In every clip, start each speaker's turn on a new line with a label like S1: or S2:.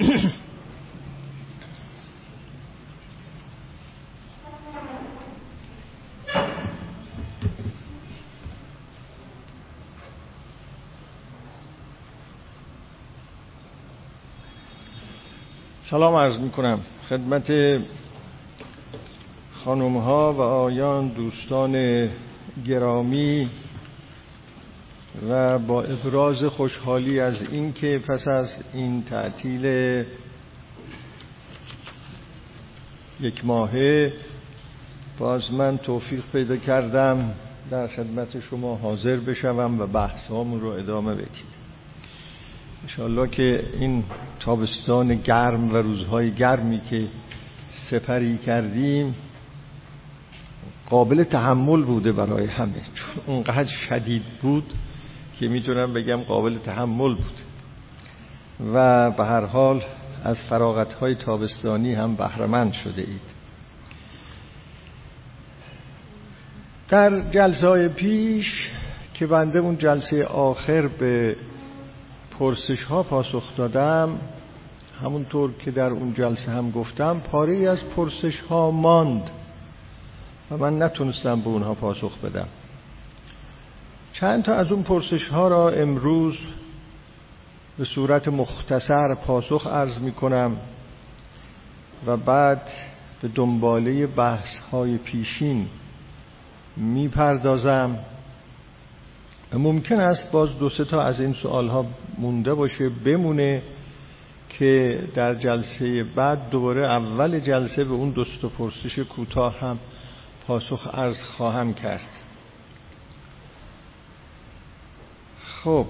S1: سلام عرض می کنم خدمت خانم ها و آیان دوستان گرامی. و با ابراز خوشحالی از اینکه پس از این تعطیل یک ماهه باز من توفیق پیدا کردم در خدمت شما حاضر بشوم و بحث رو ادامه بدید. انشاءالله که این تابستان گرم و روزهای گرمی که سپری کردیم قابل تحمل بوده برای همه. چون اونقدر شدید بود که می‌تونم بگم قابل تحمل بود. و به هر حال از فراغت های تابستانی هم بهرمند شده اید. در جلسه های پیش که بنده اون جلسه آخر به پرسش ها پاسخ دادم همونطور که در اون جلسه هم گفتم پاره از پرسش ها ماند و من نتونستم به اونها پاسخ بدم. چند تا از اون پرسش ها را امروز به صورت مختصر پاسخ عرض می کنم و بعد به دنباله بحث های پیشین می پردازم ممکن است باز دو سه تا از این سوال ها مونده باشه بمونه که در جلسه بعد دوباره اول جلسه به اون دوست پرسش کوتاه هم پاسخ عرض خواهم کرد. خب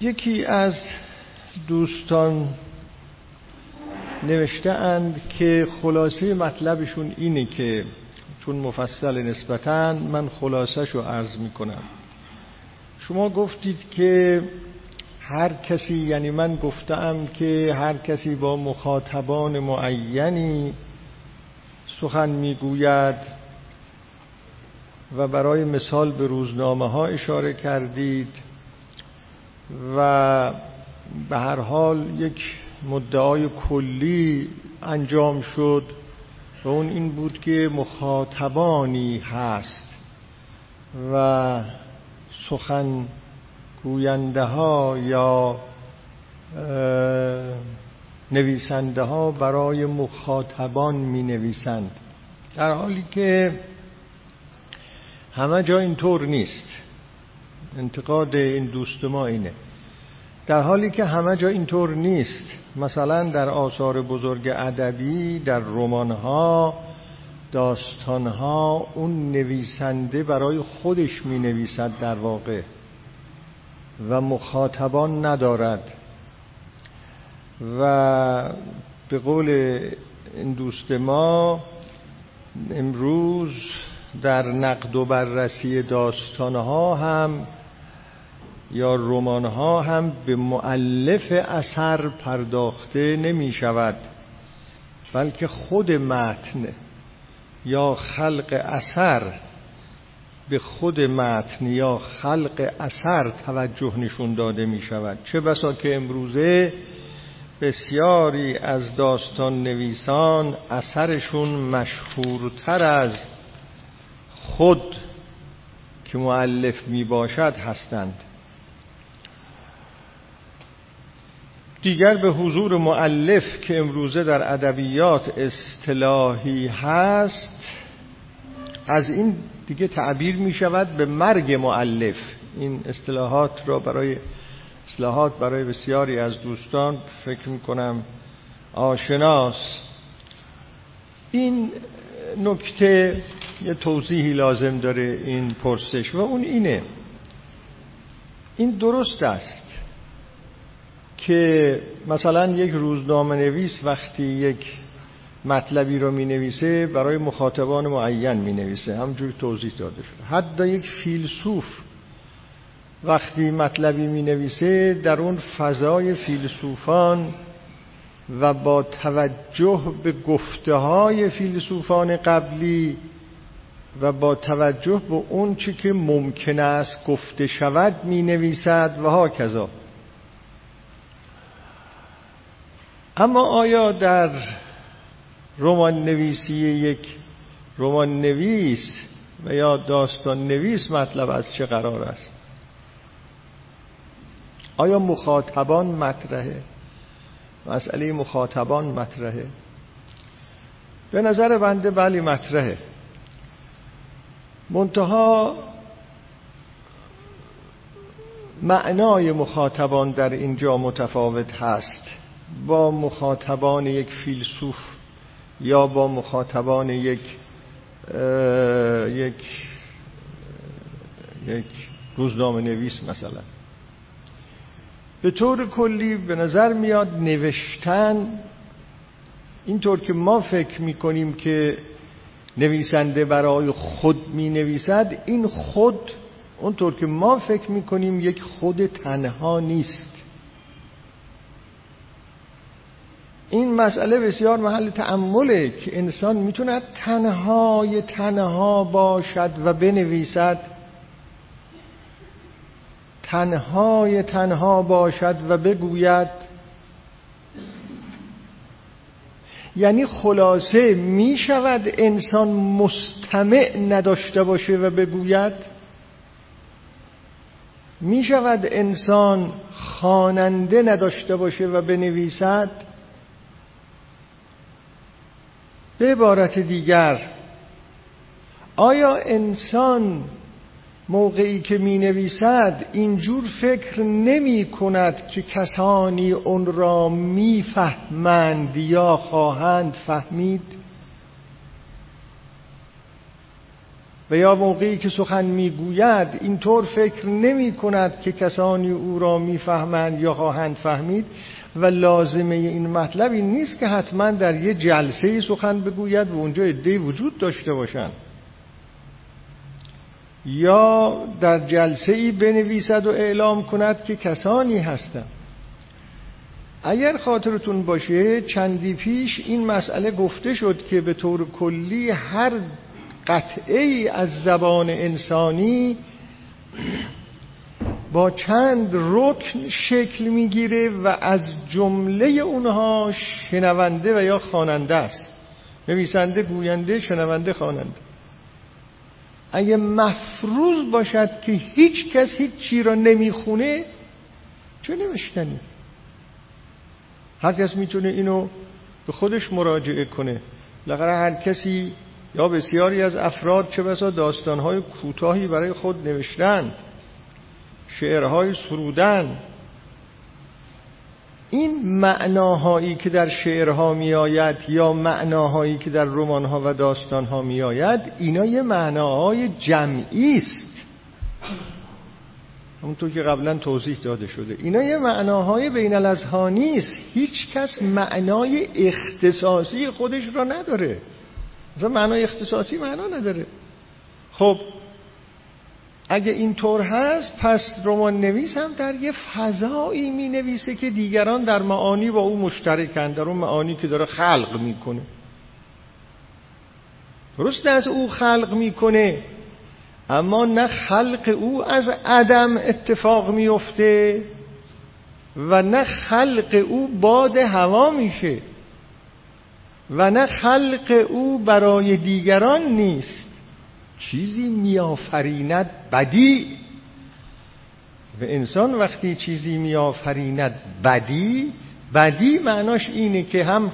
S1: یکی از دوستان نوشته اند که خلاصه مطلبشون اینه که چون مفصل نسبتا من خلاصش رو عرض می کنم شما گفتید که هر کسی یعنی من گفتم که هر کسی با مخاطبان معینی سخن می‌گوید. و برای مثال به روزنامه ها اشاره کردید و به هر حال یک مدعای کلی انجام شد و اون این بود که مخاطبانی هست و سخن گوینده ها یا نویسنده ها برای مخاطبان می نویسند در حالی که همه جا اینطور نیست. انتقاد این دوست ما اینه. در حالی که همه جا اینطور نیست مثلا در آثار بزرگ ادبی در رمان ها داستان ها اون نویسنده برای خودش می نویسد در واقع و مخاطبان ندارد. و به قول این دوست ما امروز در نقد و بررسی داستان ها هم یا رمان ها هم به معلف اثر پرداخته نمی شود بلکه خود متن یا خلق اثر به خود متن یا خلق اثر توجه نشون داده می شود. چه بسا که امروزه بسیاری از داستان نویسان اثرشون مشهورتر از خود که معلف می باشد هستند. دیگر به حضور معلف که امروزه در ادبیات اصطلاحی هست از این دیگه تعبیر می شود به مرگ معلف این اصطلاحات را برای اصلاحات برای بسیاری از دوستان فکر می کنم آشناس این نکته یه توضیحی لازم داره این پرسش و اون اینه. این درست است که مثلا یک روزنامه نویس وقتی یک مطلبی رو می نویسه برای مخاطبان معین می نویسه همجور توضیح داده شده. حتی یک فیلسوف وقتی مطلبی می نویسه در اون فضای فیلسوفان و با توجه به گفته های فیلسوفان قبلی و با توجه به اون چی که ممکن است گفته شود می نویسد و ها کذا اما آیا در رمان نویسی یک رمان نویس و یا داستان نویس مطلب از چه قرار است؟ آیا مخاطبان مطرحه؟ مسئله مخاطبان مطرحه. به نظر بنده بلی مطرحه. منتها معنای مخاطبان در اینجا متفاوت هست. با مخاطبان یک فیلسوف یا با مخاطبان یک یک یک روزنامه نویس مثلا. به طور کلی به نظر میاد نوشتن اینطور که ما فکر می‌کنیم که نویسنده برای خود می نویسد این خود اونطور که ما فکر می‌کنیم یک خود تنها نیست. این مسئله بسیار محل تعمله که انسان می‌توند تنهای تنها باشد و بنویسد. تنهای تنها باشد و بگوید یعنی خلاصه می شود انسان مستمع نداشته باشه و بگوید می شود انسان خواننده نداشته باشه و بنویسد به عبارت دیگر آیا انسان موقعی که می نویسد اینجور فکر نمی کند که کسانی اون را می فهمند یا خواهند فهمید. و یا موقعی که سخن می‌گوید اینطور فکر نمی کند که کسانی او را می‌فهمند یا خواهند فهمید. و لازمه این مطلب این نیست که حتما در یه جلسه سخن بگوید و اونجا عده وجود داشته باشند. یا در جلسه ای بنویسد و اعلام کند که کسانی هستند. اگر خاطرتون باشه چندی پیش این مسئله گفته شد که به طور کلی هر قطعه ای از زبان انسانی با چند رکن شکل می‌گیره و از جمله اونها شنونده و یا خواننده است. نویسنده گوینده شنونده خواننده. اگه مفروض باشد که هیچ کس هیچ چی را نمی‌خونه چه نمیشکنی هر کس می‌تونه اینو به خودش مراجعه کنه. لغره هر کسی یا بسیاری از افراد چه بسا داستانهای کوتاهی برای خود نوشتند شعرهای سرودن این معناهایی که در شعرها می آید یا معناهایی که در رمانها و داستانها می آید اینا یه معناهای جمعی است. همونطور که قبلا توضیح داده شده. اینا یه معناهای بین الازهانی است. هیچ کس معنای اختصاصی خودش را نداره. مثلا معنای اختصاصی معنا نداره. خب اگه اینطور هست پس رمان نویس هم در یه فضایی می نویسه که دیگران در معانی با او مشترکن در اون معانی که داره خلق می‌کنه. درست از او خلق می‌کنه اما نه خلق او از عدم اتفاق میفته و نه خلق او باد هوا میشه و نه خلق او برای دیگران نیست. چیزی میآفریند بدی. و انسان وقتی چیزی میآفریند بدی بدی معناش اینه که هم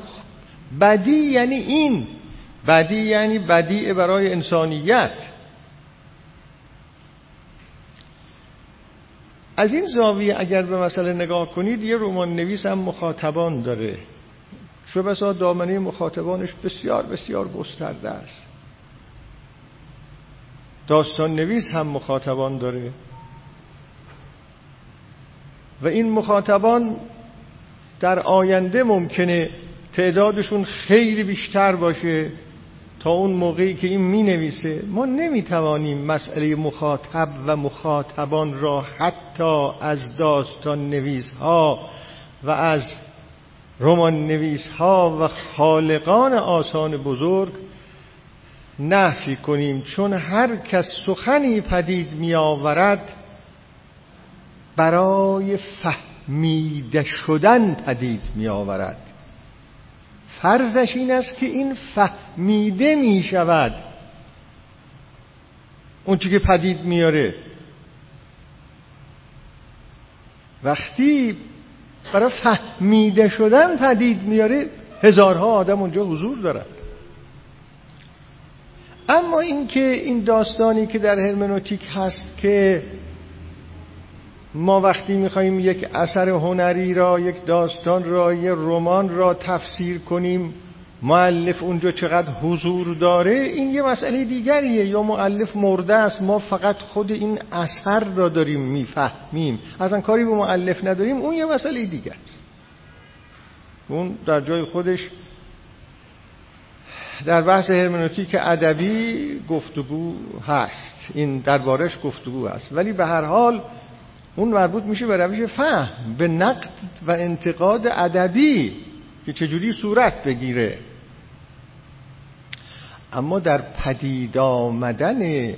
S1: بدی یعنی این بدی یعنی بدی برای انسانیت. از این زاویه اگر به مسئله نگاه کنید یه رمان نویس هم مخاطبان داره. شو بسا دامنه مخاطبانش بسیار بسیار گسترده است. داستان نویس هم مخاطبان داره. و این مخاطبان در آینده ممکنه تعدادشون خیلی بیشتر باشه تا اون موقعی که این می نویسه ما نمی توانیم مسئله مخاطب و مخاطبان را حتی از داستان نویس ها و از رمان نویس ها و خالقان آسان بزرگ نفی کنیم. چون هر کس سخنی پدید می آورد برای فهمیده شدن پدید می آورد فرضش این است که این فهمیده می شود اون که پدید میاره وقتی برای فهمیده شدن پدید میاره هزارها آدم اونجا حضور دارن. اما اینکه این داستانی که در هرمنوتیک هست که ما وقتی می‌خواهیم یک اثر هنری را یک داستان را یک رمان را تفسیر کنیم معلف اونجا چقدر حضور داره این یه مسئله دیگریه. یا معلف مرده است ما فقط خود این اثر را داریم می‌فهمیم. اصلا کاری به معلف نداریم اون یه مسئله دیگه است. اون در جای خودش در بحث هرمنوتیک ادبی گفتگو هست. این دربارش گفتگو هست. ولی به هر حال اون مربوط میشه به روش فهم به نقد و انتقاد ادبی که چجوری صورت بگیره. اما در پدید آمدن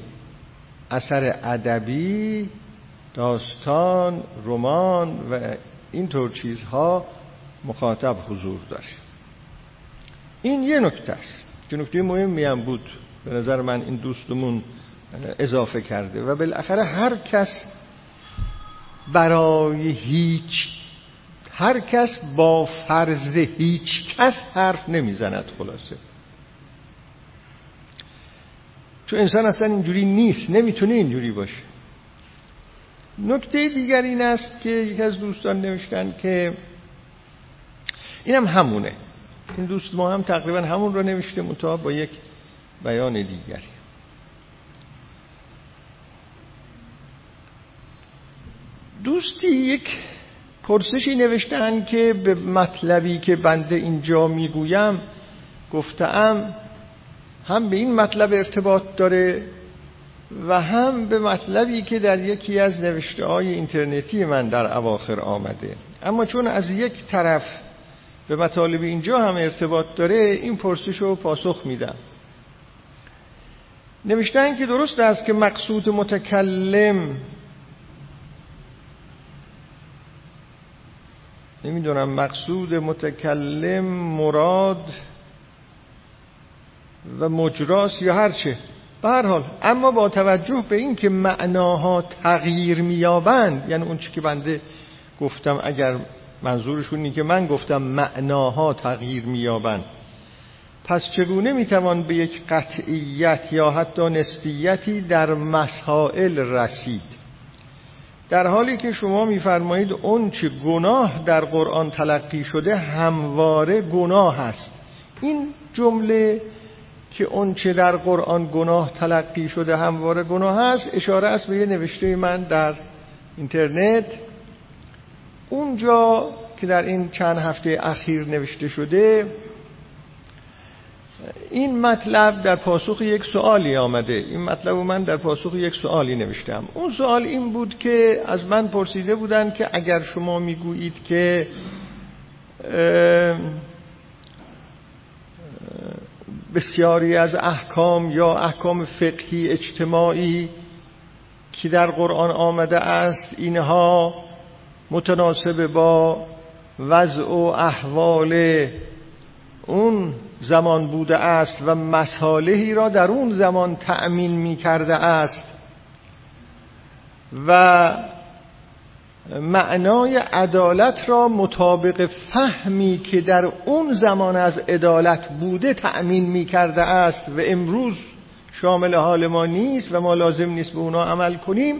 S1: اثر ادبی داستان رمان و اینطور چیزها مخاطب حضور داره. این یه نکته است. که نکته مهمی هم بود به نظر من این دوستمون اضافه کرده و بالاخره هر کس برای هیچ هر کس با فرض هیچ کس حرف نمی‌زند خلاصه. تو انسان اصلا اینجوری نیست نمی‌تونه اینجوری باشه. نکته دیگر این است که یکی از دوستان نوشتن که اینم همونه. این دوست ما هم تقریبا همون رو نوشته منتها با یک بیان دیگری. دوستی یک پرسشی نوشتن که به مطلبی که بنده اینجا می‌گویم گفتم هم به این مطلب ارتباط داره و هم به مطلبی که در یکی از نوشته های اینترنتی من در اواخر آمده. اما چون از یک طرف به مطالب اینجا هم ارتباط داره این پرسش رو پاسخ میدم. نوشتن که درست است که مقصود متکلم نمی‌دونم مقصود متکلم مراد و مجراس یا هرچه به هر حال اما با توجه به این که معناها تغییر میابند یعنی اون چی که بنده گفتم اگر منظورشون اینه که من گفتم معناها تغییر میابند پس چگونه می‌توان به یک قطعیت یا حتی نسبیتی در مسائل رسید؟ در حالی که شما میفرمایید اون چه گناه در قرآن تلقی شده همواره گناه است. این جمله که اون چه در قرآن گناه تلقی شده همواره گناه است اشاره است به یه نوشته من در اینترنت اونجا که در این چند هفته اخیر نوشته شده این مطلب در پاسخ یک سوالی آمده. این مطلب من در پاسخ یک سوالی نوشتم. اون سوال این بود که از من پرسیده بودن که اگر شما می‌گویید که بسیاری از احکام یا احکام فقهی اجتماعی که در قرآن آمده است اینها متناسب با وضع و احوال اون زمان بوده است و مسالهی را در اون زمان تأمین می کرده است. و معنای عدالت را مطابق فهمی که در اون زمان از عدالت بوده تأمین می کرده است. و امروز شامل حال ما نیست و ما لازم نیست به اونا عمل کنیم.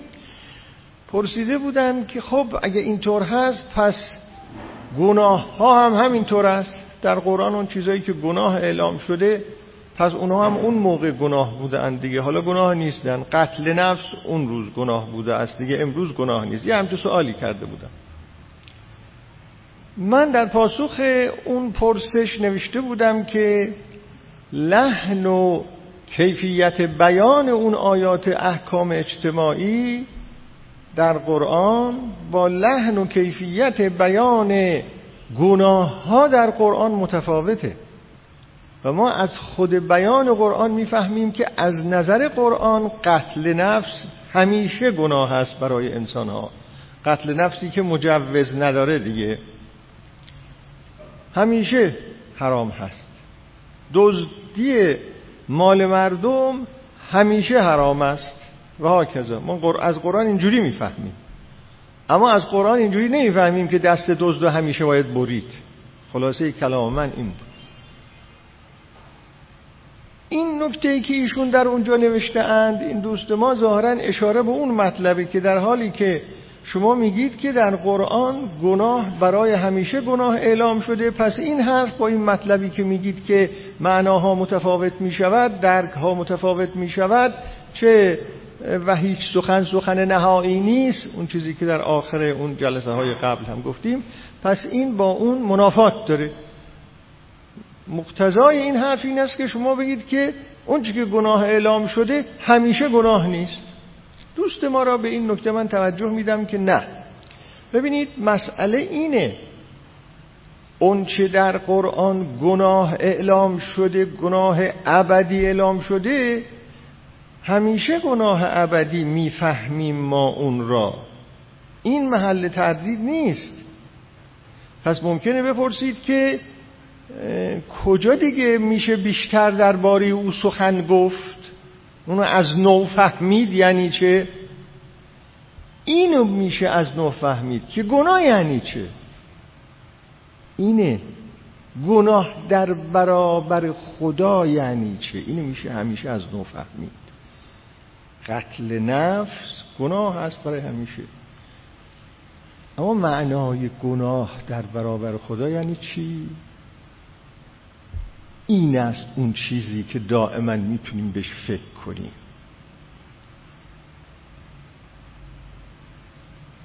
S1: پرسیده بودن که خب اگه اینطور هست پس گناه ها هم همینطور است. در قرآن اون چیزایی که گناه اعلام شده پس اونها هم اون موقع گناه بوده دیگه. حالا گناه نیستن. قتل نفس اون روز گناه بوده است دیگه. امروز گناه نیست. یه همچه سوالی کرده بودم. من در پاسخ اون پرسش نوشته بودم که لحن و کیفیت بیان اون آیات احکام اجتماعی در قرآن با لحن و کیفیت بیان گناه ها در قرآن متفاوته. و ما از خود بیان قرآن می‌فهمیم که از نظر قرآن قتل نفس همیشه گناه هست برای انسان ها قتل نفسی که مجوز نداره دیگه. همیشه حرام هست. دزدی مال مردم همیشه حرام است. و هاکذا. ما از قرآن اینجوری می‌فهمیم. اما از قرآن اینجوری نمی‌فهمیم که دست دزد همیشه باید برید. خلاصه کلام من این بود. این نکته ای که ایشون در اونجا نوشته اند این دوست ما ظاهرا اشاره به اون مطلبی که در حالی که شما میگید که در قرآن گناه برای همیشه گناه اعلام شده پس این حرف با این مطلبی که میگید که معناها متفاوت می‌شود درک ها متفاوت می‌شود چه و هیچ سخن سخن نهایی نیست. اون چیزی که در آخر اون جلسه های قبل هم گفتیم. پس این با اون منافات داره. مقتضای این حرف این است که شما بگید که اون که گناه اعلام شده همیشه گناه نیست. دوست ما را به این نکته من توجه میدم که نه. ببینید مسئله اینه. اون چه در قرآن گناه اعلام شده گناه ابدی اعلام شده همیشه گناه ابدی می‌فهمیم ما اون را. این محل تردید نیست. پس ممکنه بپرسید که کجا دیگه میشه بیشتر درباره او سخن گفت؟ اونو از نو فهمید یعنی چه؟ اینو میشه از نو فهمید که گناه یعنی چه؟ اینه گناه در برابر خدا یعنی چه؟ اینو میشه همیشه از نو فهمید. قتل نفس گناه هست برای همیشه. اما معنای گناه در برابر خدا یعنی چی؟ این است اون چیزی که دائما می‌تونیم بهش فکر کنیم.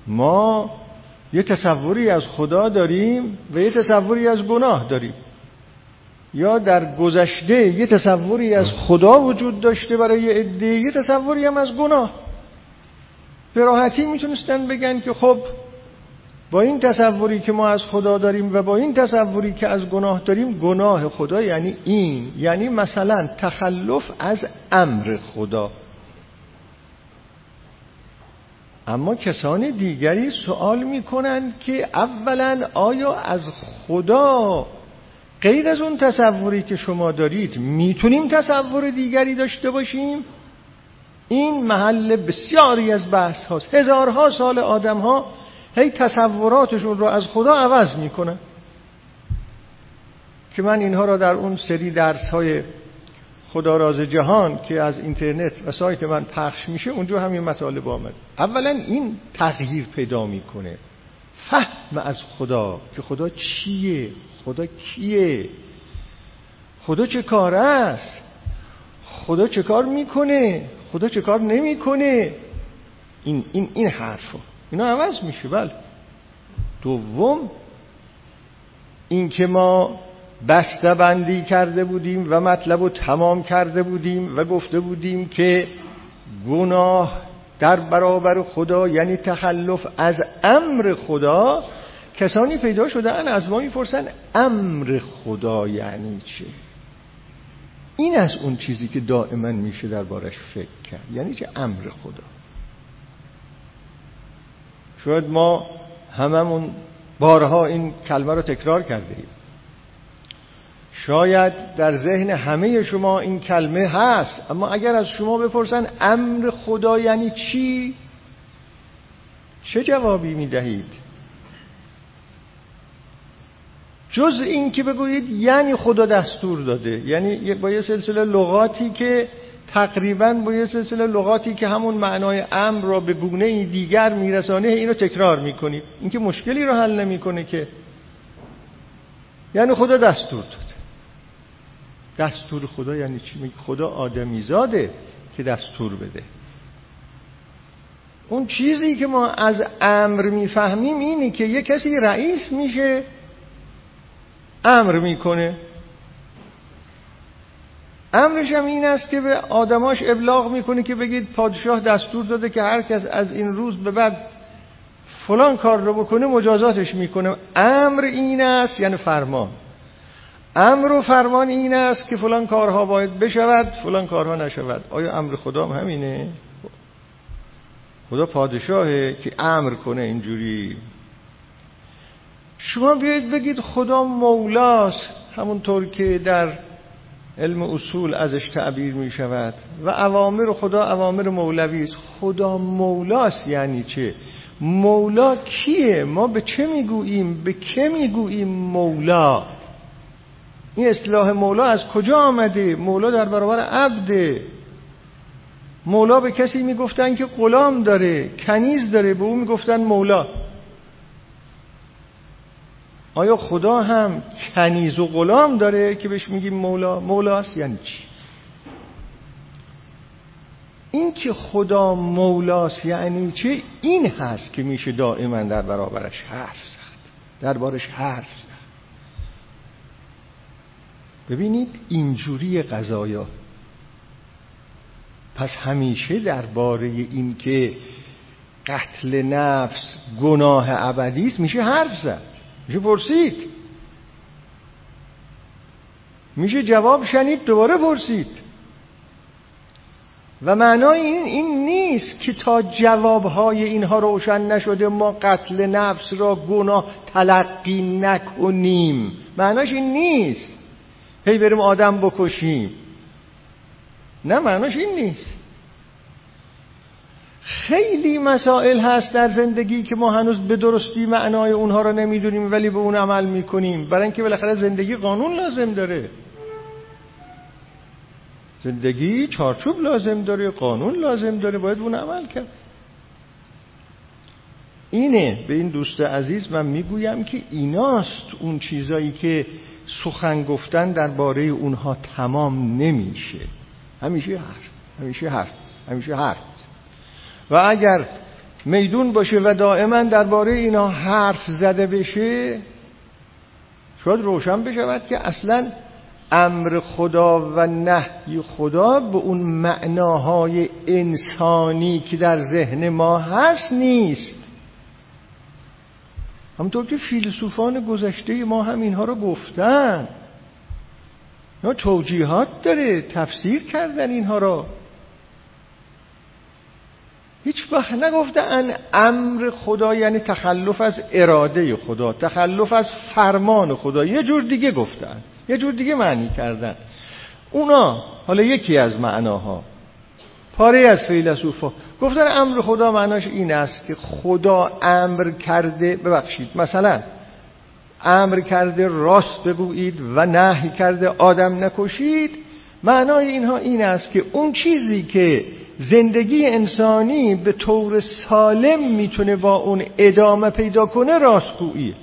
S1: ما یه تصوری از خدا داریم و یه تصوری از گناه داریم. یا در گذشته یه تصوری از خدا وجود داشته برای عده یه تصوری هم از گناه. به راحتی می‌تونستن بگن که خب با این تصوری که ما از خدا داریم و با این تصوری که از گناه داریم گناه خدا یعنی این یعنی مثلا تخلف از امر خدا. اما کسان دیگری سوال می‌کنند که اولا آیا از خدا غیر از اون تصوری که شما دارید می‌تونیم تصور دیگری داشته باشیم؟ این محل بسیاری از بحث هاست. هزارها سال آدم ها هی تصوراتشون رو از خدا عوض می‌کنن. که من اینها را در اون سری درس های خدا راز جهان که از اینترنت و سایت من پخش میشه اونجا همین مطالب آمد. اولا این تغییر پیدا می‌کنه. فهم از خدا که خدا چیه؟ خدا کیه؟ خدا چه کار است؟ خدا چه کار می‌کنه؟ خدا چه کار نمی‌کنه؟ این این این حرفو. اینا عوض میشه بله. دوم اینکه ما بسته بندی کرده بودیم و مطلب رو تمام کرده بودیم و گفته بودیم که گناه در برابر خدا یعنی تخلف از امر خدا کسانی پیدا شدن از ما می‌پرسن امر خدا یعنی چه این از اون چیزی که دائما میشه دربارش فکر کرد. یعنی چه امر خدا؟ شاید ما هممون بارها این کلمه رو تکرار کرده ایم. شاید در ذهن همه شما این کلمه هست اما اگر از شما بپرسن امر خدا یعنی چی؟ چه جوابی می‌دهید؟ جز این که بگویید یعنی خدا دستور داده. یعنی با یه سلسله لغاتی که تقریبا با یه سلسله لغاتی که همون معنای امر را به گونه دیگر میرسانه اینو تکرار می‌کنید. این که مشکلی رو حل نمی‌کنه که. یعنی خدا دستور داده. دستور خدا یعنی چی؟ خدا آدمی زاده که دستور بده. اون چیزی که ما از امر می‌فهمیم اینه که یه کسی رئیس میشه امر می‌کنه. امرش هم این است که به آدماش ابلاغ می‌کنه که بگید پادشاه دستور داده که هر کس از این روز به بعد فلان کار رو بکنه مجازاتش می‌کنه. امر این است یعنی فرمان. امر و فرمان این است که فلان کارها باید بشود فلان کارها نشود. آیا امر خدا هم همینه؟ خدا پادشاهه که امر کنه اینجوری. شما بیاید بگید خدا مولاست همونطور که در علم اصول ازش تعبیر می شود. و اوامر خدا اوامر مولوی است. خدا مولاست یعنی چه؟ مولا کیه؟ ما به چه می‌گوییم؟ به که می‌گوییم مولا؟ این اصطلاح مولا از کجا آمده؟ مولا در برابر عبده مولا به کسی می‌گفتن که غلام داره کنیز داره به او می‌گفتن مولا. آیا خدا هم کنیز و غلام داره که بهش میگیم مولا؟ مولاست یعنی چی؟ این که خدا مولاست یعنی چه این هست که میشه دائما در برابرش حرف زد دربارش حرف زد. ببینید اینجوری قضایا. پس همیشه درباره این که قتل نفس گناه ابدی است میشه حرف زد. میشه پرسید میشه جواب شنید دوباره پرسید. و معنای این این نیست که تا جوابهای اینها روشن نشده ما قتل نفس را گناه تلقی نکنیم. معناش این نیست. هی بریم آدم بکشیم. نه معناش این نیست. خیلی مسائل هست در زندگی که ما هنوز به درستی معنای اونها رو نمی‌دونیم ولی به اون عمل می‌کنیم. برای اینکه بالاخره زندگی قانون لازم داره. زندگی چارچوب لازم داره قانون لازم داره باید اون عمل کرد. اینه به این دوست عزیز من می‌گویم که ایناست اون چیزایی که سخن گفتن درباره اونها تمام نمیشه. همیشه حرف همیشه حرف همیشه حرف و اگر میدون باشه و دائما درباره اینا حرف زده بشه شاید روشن بشود که اصلا امر خدا و نهی خدا به اون معناهای انسانی که در ذهن ما هست نیست. همونطور که فیلسوفان گذشته ما هم اینها رو گفتن. اینا توجیهات داره تفسیر کردن اینها رو. هیچ وقت نگفتن امر خدا یعنی تخلف از اراده خدا تخلف از فرمان خدا. یه جور دیگه گفتن یه جور دیگه معنی کردن. اونا حالا یکی از معناها پاره از فیلسوفا گفتن امر خدا معناش این است که خدا امر کرده ببخشید مثلا امر کرده راست بگویید و نهی کرده آدم نکشید. معنای اینها این است که اون چیزی که زندگی انسانی به طور سالم می‌تونه با اون ادامه پیدا کنه راستگوییه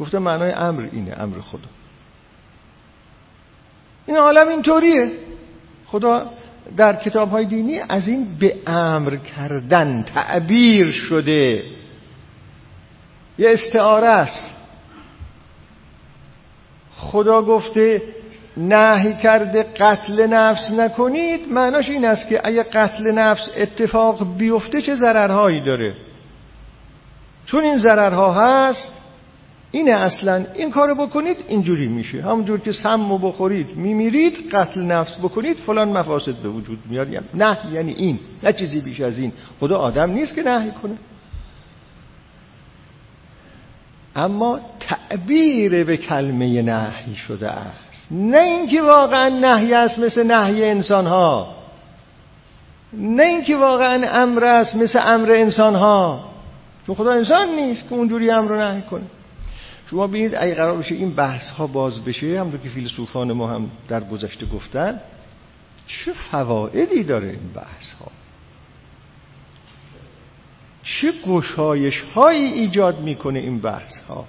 S1: گفته معنای امر اینه امر خدا. این عالم اینطوریه. خدا در کتاب های دینی از این به امر کردن تعبیر شده. یه استعاره است. خدا گفته نهی کرده قتل نفس نکنید معناش این است که اگه قتل نفس اتفاق بیفته چه ضررهایی داره؟ چون این ضررها هست اینه اصلا. این کارو بکنید اینجوری میشه. همونجور که سمو بخورید میمیرید قتل نفس بکنید فلان مفاسد به وجود میاد. نه یعنی این. نه چیزی بیش از این. خدا آدم نیست که نهی کنه. اما تعبیر به کلمه نهی شده است. نه اینکه واقعا نهی است مثل نهی انسان ها نه اینکه واقعا امر است مثل امر انسان ها چون خدا انسان نیست که اونجوری امر رو نهی کنه. شما ببینید اگه قرار بشه این بحث ها باز بشه همونطور که فیلسوفان ما هم در گذشته گفتن چه فوائدی داره این بحث ها چه گشایش هایی ایجاد می‌کنه این بحث ها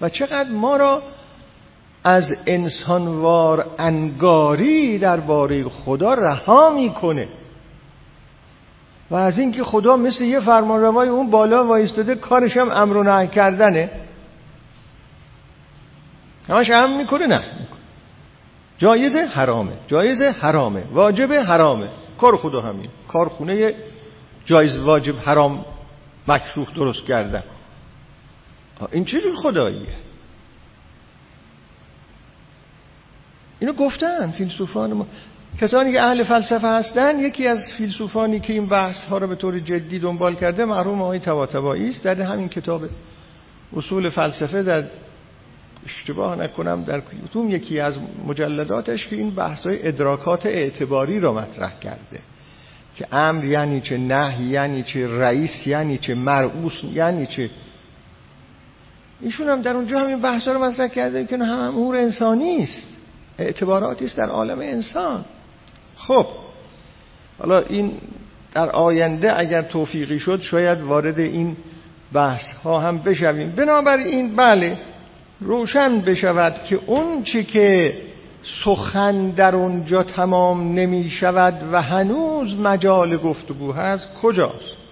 S1: و چقدر ما را از انسانوار انگاری درباره خدا رها می‌کنه. و از اینکه خدا مثل یه فرمانروای اون بالا وایستاده کارش هم امر و نهی کردنه. همش هم می‌کنه نه جایزه حرامه جایزه حرامه واجب حرامه. کار خدا همین. کارخونه جایز واجب حرام مکروه درست کردن. این چه خداییه؟ اینو گفتن فیلسوفان ما. کسانی که اهل فلسفه هستن یکی از فیلسوفانی که این بحث ها رو به طور جدی دنبال کرده مرحوم آقای طباطبایی است. در همین کتاب اصول فلسفه در اشتباه نکنم در کتوم یکی از مجلداتش که این بحث های ادراکات اعتباری را مطرح کرده که امر یعنی چه نه یعنی چه رئیس یعنی چه مرعوس یعنی چه ایشون هم در اونجا همین بحث رو مطرح کرده که هم امور انسانی است. اعتباراتی است در عالم انسان. خب حالا این در آینده اگر توفیقی شد شاید وارد این بحث ها هم بشویم. بنابراین بله روشن بشود که اون چی که سخن در اونجا تمام نمی شود و هنوز مجال گفتگو هست کجاست؟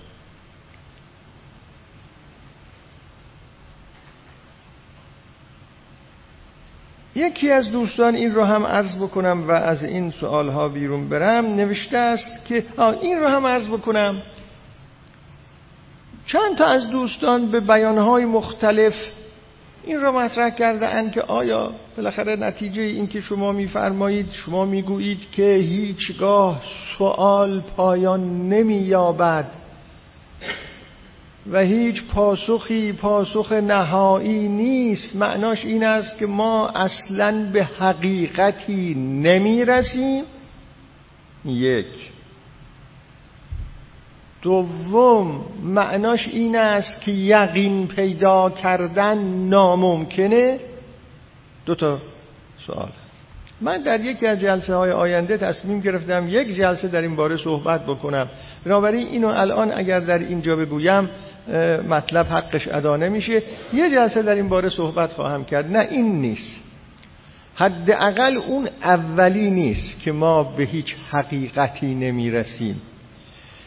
S1: یکی از دوستان این رو هم عرض بکنم و از این سوال ها بیرون برم. نوشته است که این رو هم عرض بکنم. چند تا از دوستان به بیانهای مختلف این را مطرح کرده اند که آیا بالاخره نتیجه این که شما میفرمایید شما می‌گویید که هیچگاه سوال پایان نمییابد. و هیچ پاسخی پاسخ نهایی نیست. معناش این است که ما اصلا به حقیقتی نمی‌رسیم. یک. دوم معناش این است که یقین پیدا کردن ناممکنه. دو تا سوال. من در یکی از جلسه های آینده تصمیم گرفتم یک جلسه در این باره صحبت بکنم. بنابراین اینو الان اگر در اینجا بگویم مطلب حقش ادا نمیشه. یه جلسه در این باره صحبت خواهم کرد. نه این نیست. حداقل اون اولی نیست که ما به هیچ حقیقتی نمی‌رسیم.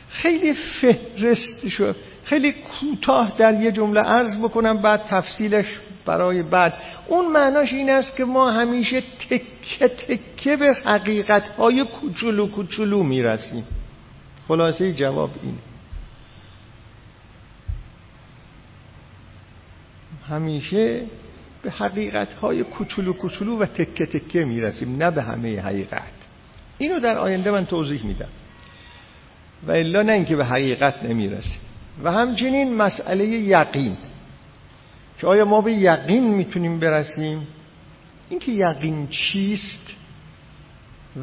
S1: خیلی فهرست شد خیلی کوتاه در یه جمله عرض بکنم بعد تفصیلش برای بعد. اون معناش این است که ما همیشه تکه تکه به حقیقت های کوچولو کوچولو می‌رسیم. خلاصه جواب این همیشه به حقیقت های کوچولو کوچولو و تکه تکه می‌رسیم نه به همه حقیقت. اینو در آینده من توضیح میدم. و الا نه اینکه به حقیقت نمی‌رسیم. و همچنین مسئله یقین. که آیا ما به یقین می‌تونیم برسیم؟ اینکه یقین چیست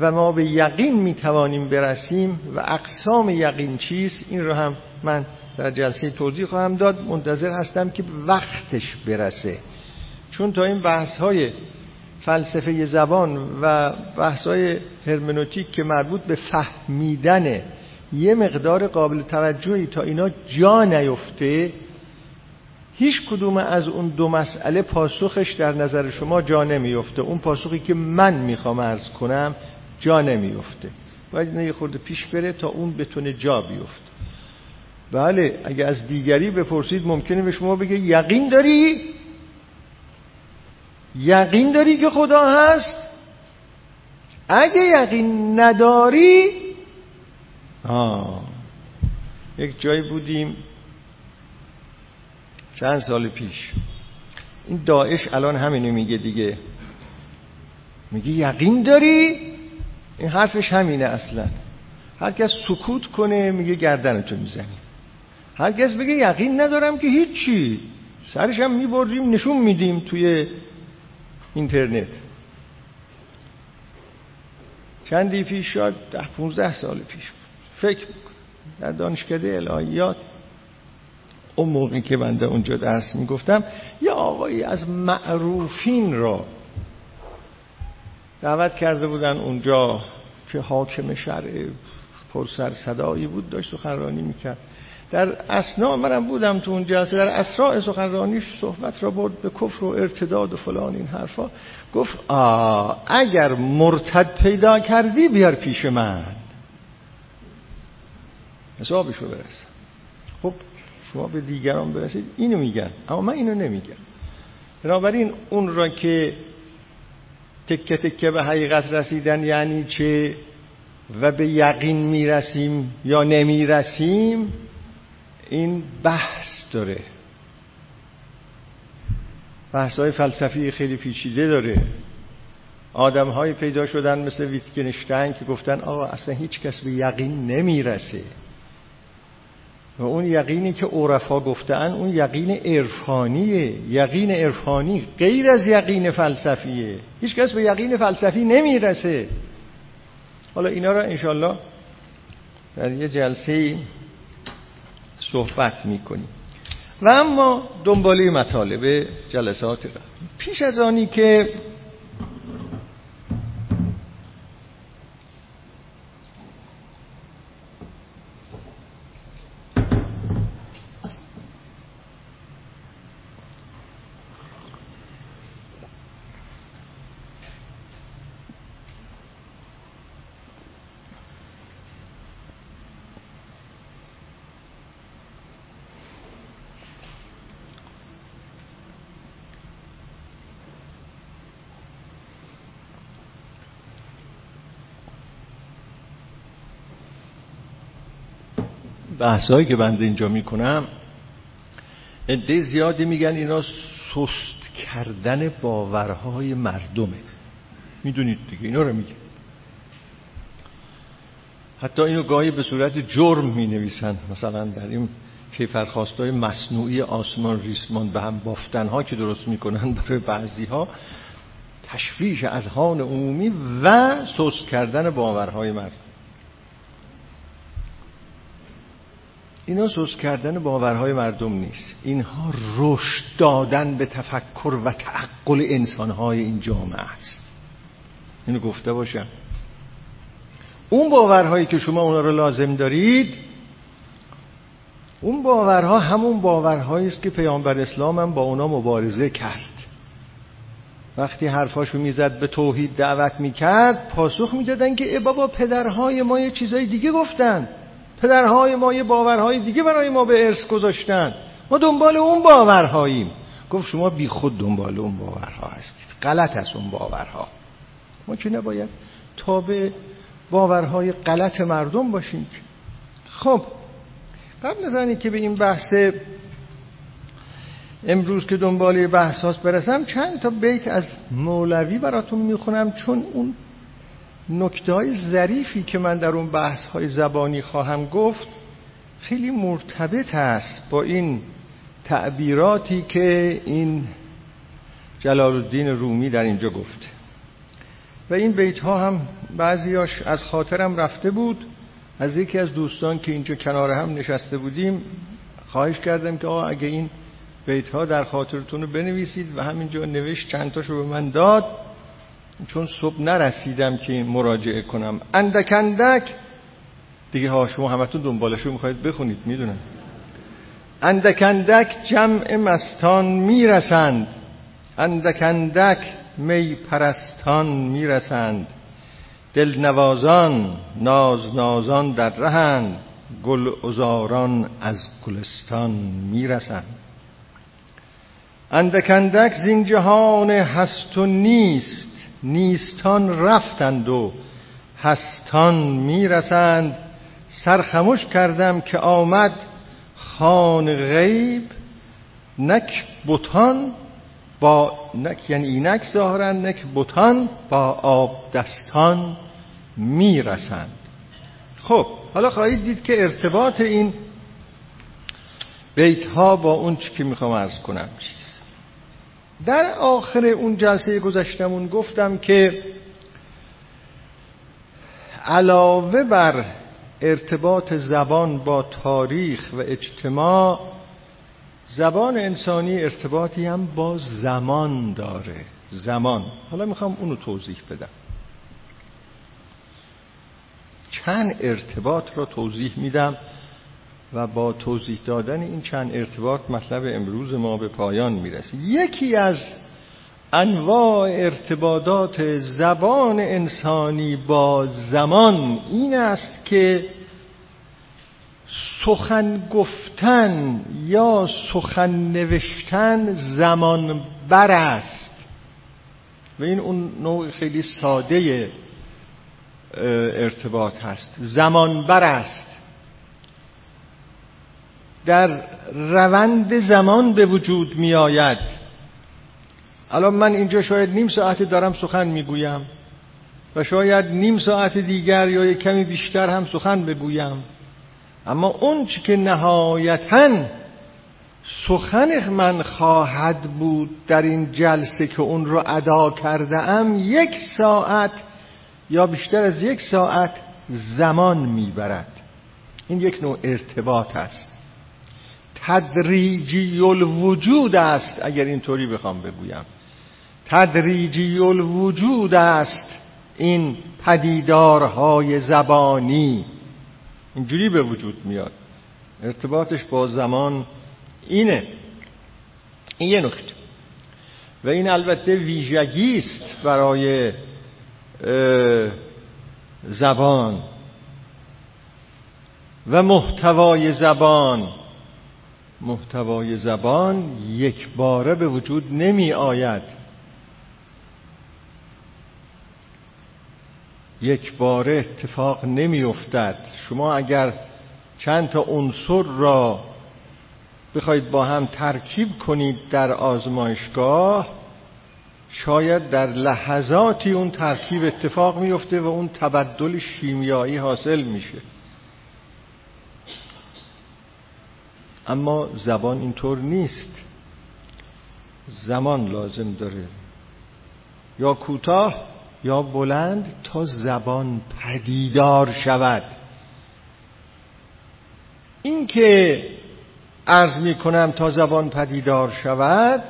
S1: و ما به یقین می‌توانیم برسیم و اقسام یقین چیست این رو هم من در جلسه توضیح خواهم داد منتظر هستم که وقتش برسه. چون تا این بحث های فلسفه زبان و بحث های هرمنوتیک که مربوط به فهمیدن یه مقدار قابل توجهی تا اینا جا نیفته هیچ کدوم از اون دو مسئله پاسخش در نظر شما جا نمیفته اون پاسخی که من می‌خوام ارز کنم جا نمیفته باید یه خورده پیش بره تا اون بتونه جا بیفته. بله اگه از دیگری بپرسید ممکنه به شما بگه یقین داری؟ یقین داری که خدا هست؟ اگه یقین نداری؟ آه. یک جایی بودیم چند سال پیش. این داعش الان همینو میگه دیگه. میگه یقین داری؟ این حرفش همینه اصلا. هر کس سکوت کنه میگه گردنتو می‌زنی. هر کس بگه یقین ندارم که هیچی. سرش هم می‌بریم نشون میدیم توی اینترنت. چندی پیش شد ده پونزده سال پیش بود. فکر در دانشکده الهیات اون موقعی که بنده اونجا درس می‌گفتم یه آقایی از معروفین را دعوت کرده بودن اونجا که حاکم شرع پرسر صدایی بود داشت سخنرانی می‌کرد. در اسنا منم بودم تو اون جلسه در اسراء سخنرانیش صحبت را برد به کفر و ارتداد و فلان این حرفا. گفت آ اگر مرتد پیدا کردی بیار پیش من. حسابشو برسن. خب شما به دیگران برسید اینو میگن اما من اینو نمیگم. بنابراین اون را که تکه تکه به حقیقت رسیدن یعنی چه و به یقین می‌رسیم یا نمی‌رسیم این بحث داره. بحث های فلسفی خیلی پیچیده داره. آدم های پیدا شدن مثل ویتگنشتین که گفتن آقا اصلا هیچ کس به یقین نمی‌رسه. و اون یقینی که عرفا گفتن اون یقین عرفانیه. یقین عرفانی غیر از یقین فلسفیه. هیچ کس به یقین فلسفی نمی‌رسه. حالا اینا را انشالله در یه جلسه صحبت می‌کنیم. و اما دنباله مطالب جلسات قبل پیش از آنی که بحثایی که بنده اینجا می‌کنم عده زیادی میگن اینا سست کردن باورهای مردمه. می‌دونید دیگه اینا رو میگه حتی اینو گاهی به صورت جرم می نویسن مثلا در این کیفرخواستای مصنوعی آسمان ریسمان به هم بافتن ها که درست می‌کنن برای بعضی ها تشویش از هان عمومی و سست کردن باورهای مردم. اینا سوس کردن باورهای مردم نیست. اینها رشد دادن به تفکر و تعقل انسانهای این جامعه است. اینو گفته باشم. اون باورهایی که شما اونا رو لازم دارید اون باورها همون باورهایی است که پیامبر اسلام هم با اونا مبارزه کرد. وقتی حرفاشو می‌زد به توحید دعوت می‌کرد پاسخ می‌دادن که ای بابا پدرهای ما یه چیزای دیگه گفتن. پدرهای ما یه باورهای دیگه برای ما به ارث گذاشتن. ما دنبال اون باورهاییم. گفت شما بی خود دنبال اون باورها هستید. غلط از اون باورها. ما که نباید تابع باورهای غلط مردم باشیم خب قبل از که به این بحث امروز که دنبال بحث هاست برسم چند تا بیت از مولوی براتون می‌خونم چون اون نکته های ظریفی که من در اون بحث های زبانی خواهم گفت خیلی مرتبط است با این تعبیراتی که این جلال الدین رومی در اینجا گفته و این بیت ها هم بعضیاش از خاطرم رفته بود. از یکی از دوستان که اینجا کنار هم نشسته بودیم خواهش کردم که آقا اگه این بیت ها در خاطرتون رو بنویسید و همینجا نوشت چند تاشو به من داد چون صبح نرسیدم که مراجعه کنم. اندک اندک. دیگه ها شما همتون دنبالشو می‌خواید بخونید می‌دونم. اندک اندک جمع مستان می‌رسند. اندک اندک می پرستان می‌رسند. دل نوازان ناز نازان در رهند. گل ازاران از گلستان می‌رسند. اندک اندک زین جهان هست و نیست. نیستان رفتند و هستان می‌رسند. سرخموش کردم که آمد خان غیب نک بوتان با نک یعنی اینک ظاهرا نک بوتان با آب دستان می‌رسند. خب حالا خواهید دید که ارتباط این بیت ها با اون چی که می‌خوام ارز کنم. چیست در آخر اون جلسه گذشتمون گفتم که علاوه بر ارتباط زبان با تاریخ و اجتماع زبان انسانی ارتباطی هم با زمان داره. زمان. حالا می‌خوام اونو توضیح بدم. چند ارتباط رو توضیح میدم؟ و با توضیح دادن این چند ارتباط مطلب امروز ما به پایان می‌رسه. یکی از انواع ارتباطات زبان انسانی با زمان این است که سخن گفتن یا سخن نوشتن زمان بر است. و این اون نوع خیلی ساده ارتباط هست. زمان بر است. در روند زمان به وجود می آید الان من اینجا شاید نیم ساعت دارم سخن می‌گویم و شاید نیم ساعت دیگر یا یک کمی بیشتر هم سخن بگویم. اما اون چی که نهایتا سخن من خواهد بود در این جلسه که اون رو ادا کرده ام یک ساعت یا بیشتر از یک ساعت زمان می‌برد. این یک نوع ارتباط است. تدریجی الوجود است اگر اینطوری بخوام بگویم. تدریجی الوجود است این پدیدارهای زبانی. اینجوری به وجود میاد. ارتباطش با زمان اینه. این یه نکته. و این البته ویژگی است برای زبان. و محتوای زبان. محتوای زبان یک باره به وجود نمی آید. یک باره اتفاق نمی افتد. شما اگر چند تا عنصر را بخواید با هم ترکیب کنید در آزمایشگاه شاید در لحظاتی اون ترکیب اتفاق میفته و اون تبدل شیمیایی حاصل میشه. اما زبان اینطور نیست. زمان لازم داره. یا کوتاه یا بلند تا زبان پدیدار شود. این که عرض می کنم تا زبان پدیدار شود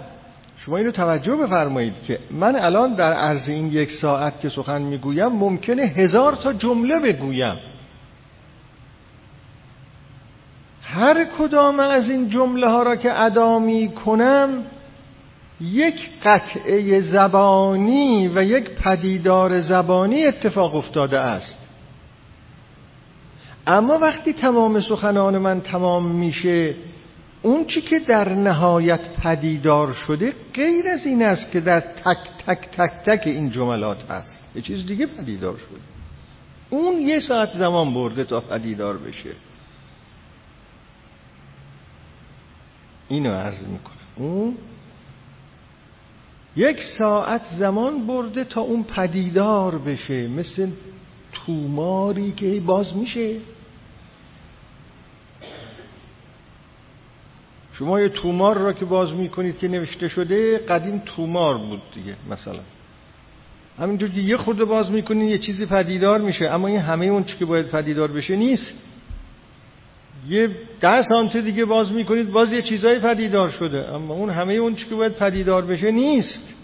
S1: شما اینو توجه بفرمایید که من الان در عرض این یک ساعت که سخن می‌گویم ممکنه هزار تا جمله بگویم. هر کدام از این جمله ها را که ادا می کنم یک قطعه زبانی و یک پدیدار زبانی اتفاق افتاده است. اما وقتی تمام سخنان من تمام میشه اون چی که در نهایت پدیدار شده غیر از این است که در تک تک تک تک این جملات هست. یه چیز دیگه پدیدار شده. اون یه ساعت زمان برده تا پدیدار بشه. اینو عرض می‌کنه اون یک ساعت زمان برده تا اون پدیدار بشه مثل توماری که باز میشه. شما یه تومار را که باز می‌کنید که نوشته شده قدیم تومار بود دیگه مثلا. همینجور که یه خورده باز می‌کنید یه چیزی پدیدار میشه اما این همه اون چی که باید پدیدار بشه نیست. یه ده سانتی دیگه باز می‌کنید باز یه چیزای پدیدار شده. اما اون همه اون چی که باید پدیدار بشه نیست.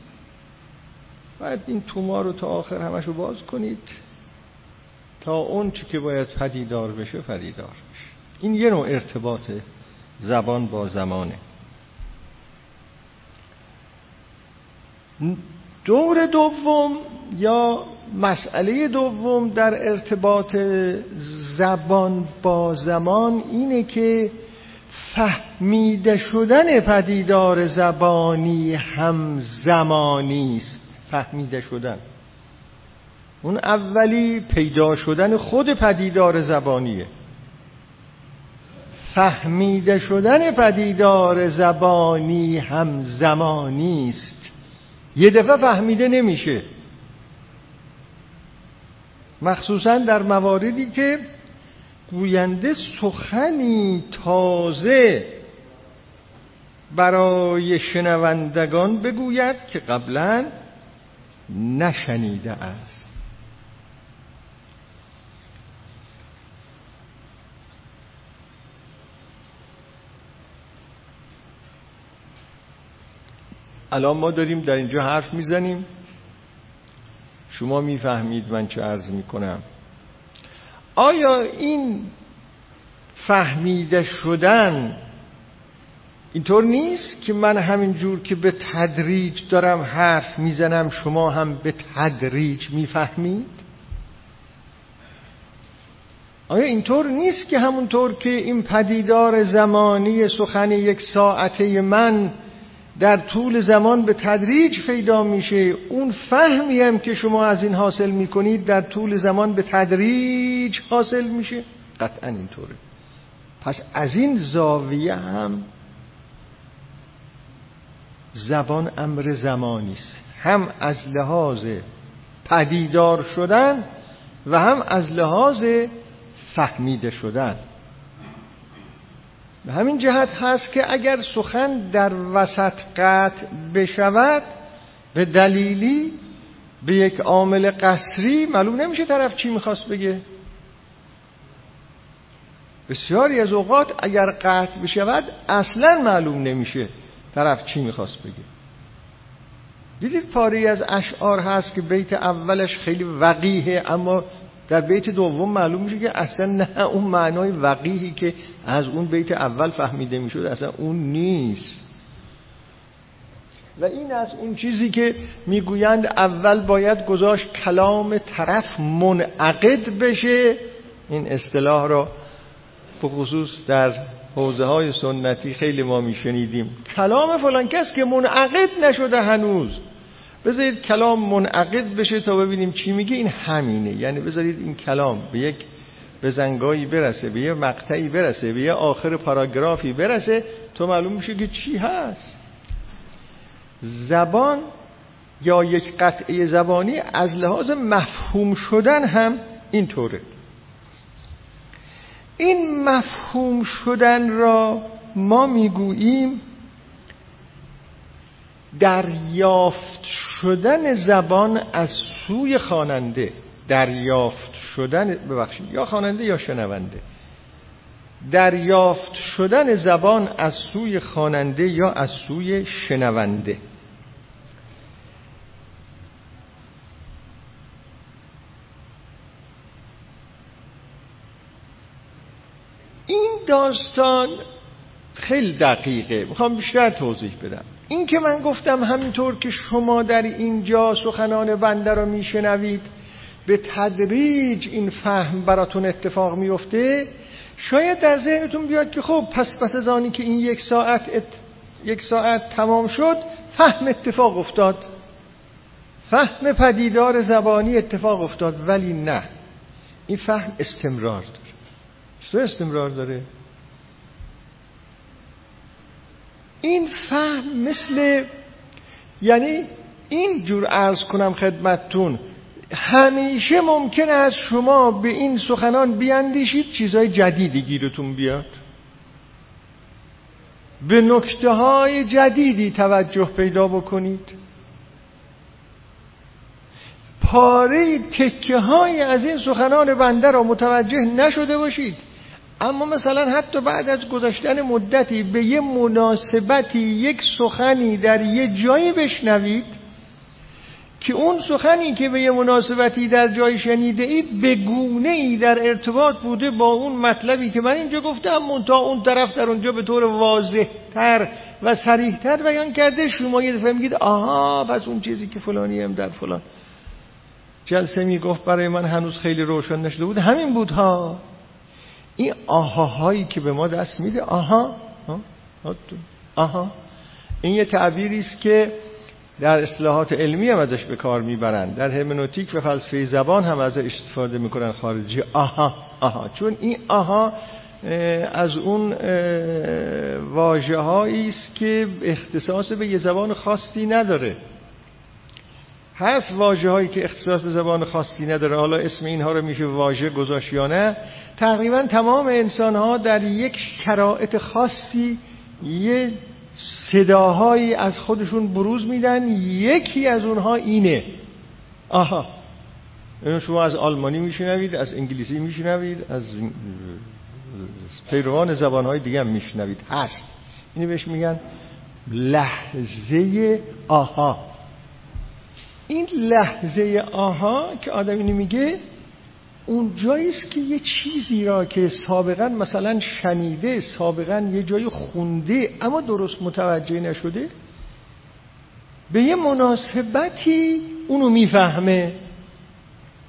S1: باید این تومار رو تا آخر همش رو باز کنید. تا اون چی که باید پدیدار بشه پدیدار بشه. این یه نوع ارتباطه زبان با زمانه. دور دوم یا مسئله دوم در ارتباط زبان با زمان اینه که فهمیده شدن پدیدار زبانی هم زمانی است. فهمیده شدن. اون اولی پیدا شدن خود پدیدار زبانیه. فهمیده شدن پدیدار زبانی هم زمانی است. یه دفعه فهمیده نمیشه. مخصوصا در مواردی که گوینده سخنی تازه برای شنوندگان بگوید که قبلا نشنیده است. الان ما داریم در اینجا حرف می‌زنیم. شما می‌فهمید من چه عرض می‌کنم. آیا این فهمیده شدن اینطور نیست که من همین جور که به تدریج دارم حرف می‌زنم شما هم به تدریج می‌فهمید؟ آیا اینطور نیست که همونطور که این پدیدار زمانی سخن یک ساعته من در طول زمان به تدریج پیدا میشه. اون فهمی هم که شما از این حاصل می‌کنید در طول زمان به تدریج حاصل میشه. قطعا اینطوره. پس از این زاویه هم زبان امر زمانی است. هم از لحاظ پدیدار شدن و هم از لحاظ فهمیده شدن. به همین جهت هست که اگر سخن در وسط قطع بشود به دلیلی به یک عامل قصری معلوم نمیشه طرف چی می‌خواست بگه. بسیاری از اوقات اگر قطع بشود اصلا معلوم نمیشه طرف چی می‌خواست بگه. دیدید پاری از اشعار هست که بیت اولش خیلی وقیه اما در بیت دوم معلوم میشه که اصلا نه اون معنای وقیهی که از اون بیت اول فهمیده می‌شد اصلا اون نیست. و این از اون چیزی که می‌گویند اول باید گذاشت کلام طرف منعقد بشه. این اصطلاح را به خصوص در حوزه های سنتی خیلی ما میشنیدیم. کلام فلان کس که منعقد نشده هنوز. بذارید کلام منعقد بشه تا ببینیم چی میگه. این همینه. یعنی بذارید این کلام به یک بزنگایی برسه به یه مقطعی برسه به یه آخر پاراگرافی برسه تو معلوم میشه که چی هست. زبان یا یک قطعه زبانی از لحاظ مفهوم شدن هم اینطوره. این مفهوم شدن را ما می‌گوییم دریافت شدن زبان از سوی خواننده. دریافت شدن ببخشید یا خواننده یا شنونده. دریافت شدن زبان از سوی خواننده یا از سوی شنونده. این داستان خیلی دقیقه. می‌خوام بیشتر توضیح بدم. این که من گفتم همینطور که شما در اینجا سخنان بنده را میشنوید به تدریج این فهم براتون اتفاق میفته شاید در ذهنتون بیاد که خب پس پس از آنی که این یک ساعت ات... یک ساعت تمام شد فهم اتفاق افتاد. فهم پدیدار زبانی اتفاق افتاد ولی نه. این فهم استمرار داره. چطور استمرار داره؟ این فهم مثل یعنی این جور عرض کنم خدمتتون همیشه ممکن است شما به این سخنان بیاندیشید چیزای جدیدی گیرتون بیاد. به نکته های جدیدی توجه پیدا بکنید. پاره تکه های از این سخنان بنده را متوجه نشده باشید. اما مثلا حتی بعد از گذشتن مدتی به یه مناسبتی یک سخنی در یه جایی بشنوید که اون سخنی که به یه مناسبتی در جای شنیده اید به گونه ای در ارتباط بوده با اون مطلبی که من اینجا گفتم منتها اون طرف در اونجا به طور واضح تر و سریح تر بیان کرده شما یه دفعه میگید آها پس اون چیزی که فلانی هم در فلان جلسه می‌گفت برای من هنوز خیلی روشن نشده بود. همین بود ها. این آهاهایی که به ما دست میده آها آها. این یه تعبیری است که در اصلاحات علمی هم ازش به کار می‌برند در هرمنوتیک و فلسفه زبان هم ازش استفاده می‌کنن خارجی. آها آها. چون این آها از اون واجه است که اختصاص به یه زبان خاصی نداره. هست واجه هایی که اختصاص به زبان خاصی نداره. حالا اسم اینها رو میشه واژه گذاشت یا نه؟ تقریبا تمام انسان ها در یک شرایط خاصی یه صداهایی از خودشون بروز میدن. یکی از اونها اینه. آها. اینو شما از آلمانی میشنوید از انگلیسی میشنوید از پیروان زبانهای دیگه هم میشنوید. هست. اینو بهش میگن لحظه آها. این لحظه آها که آدم اینو میگه اون است که یه چیزی را که سابقا مثلا شنیده سابقا یه جای خونده اما درست متوجه نشده به یه مناسبتی اونو می‌فهمه.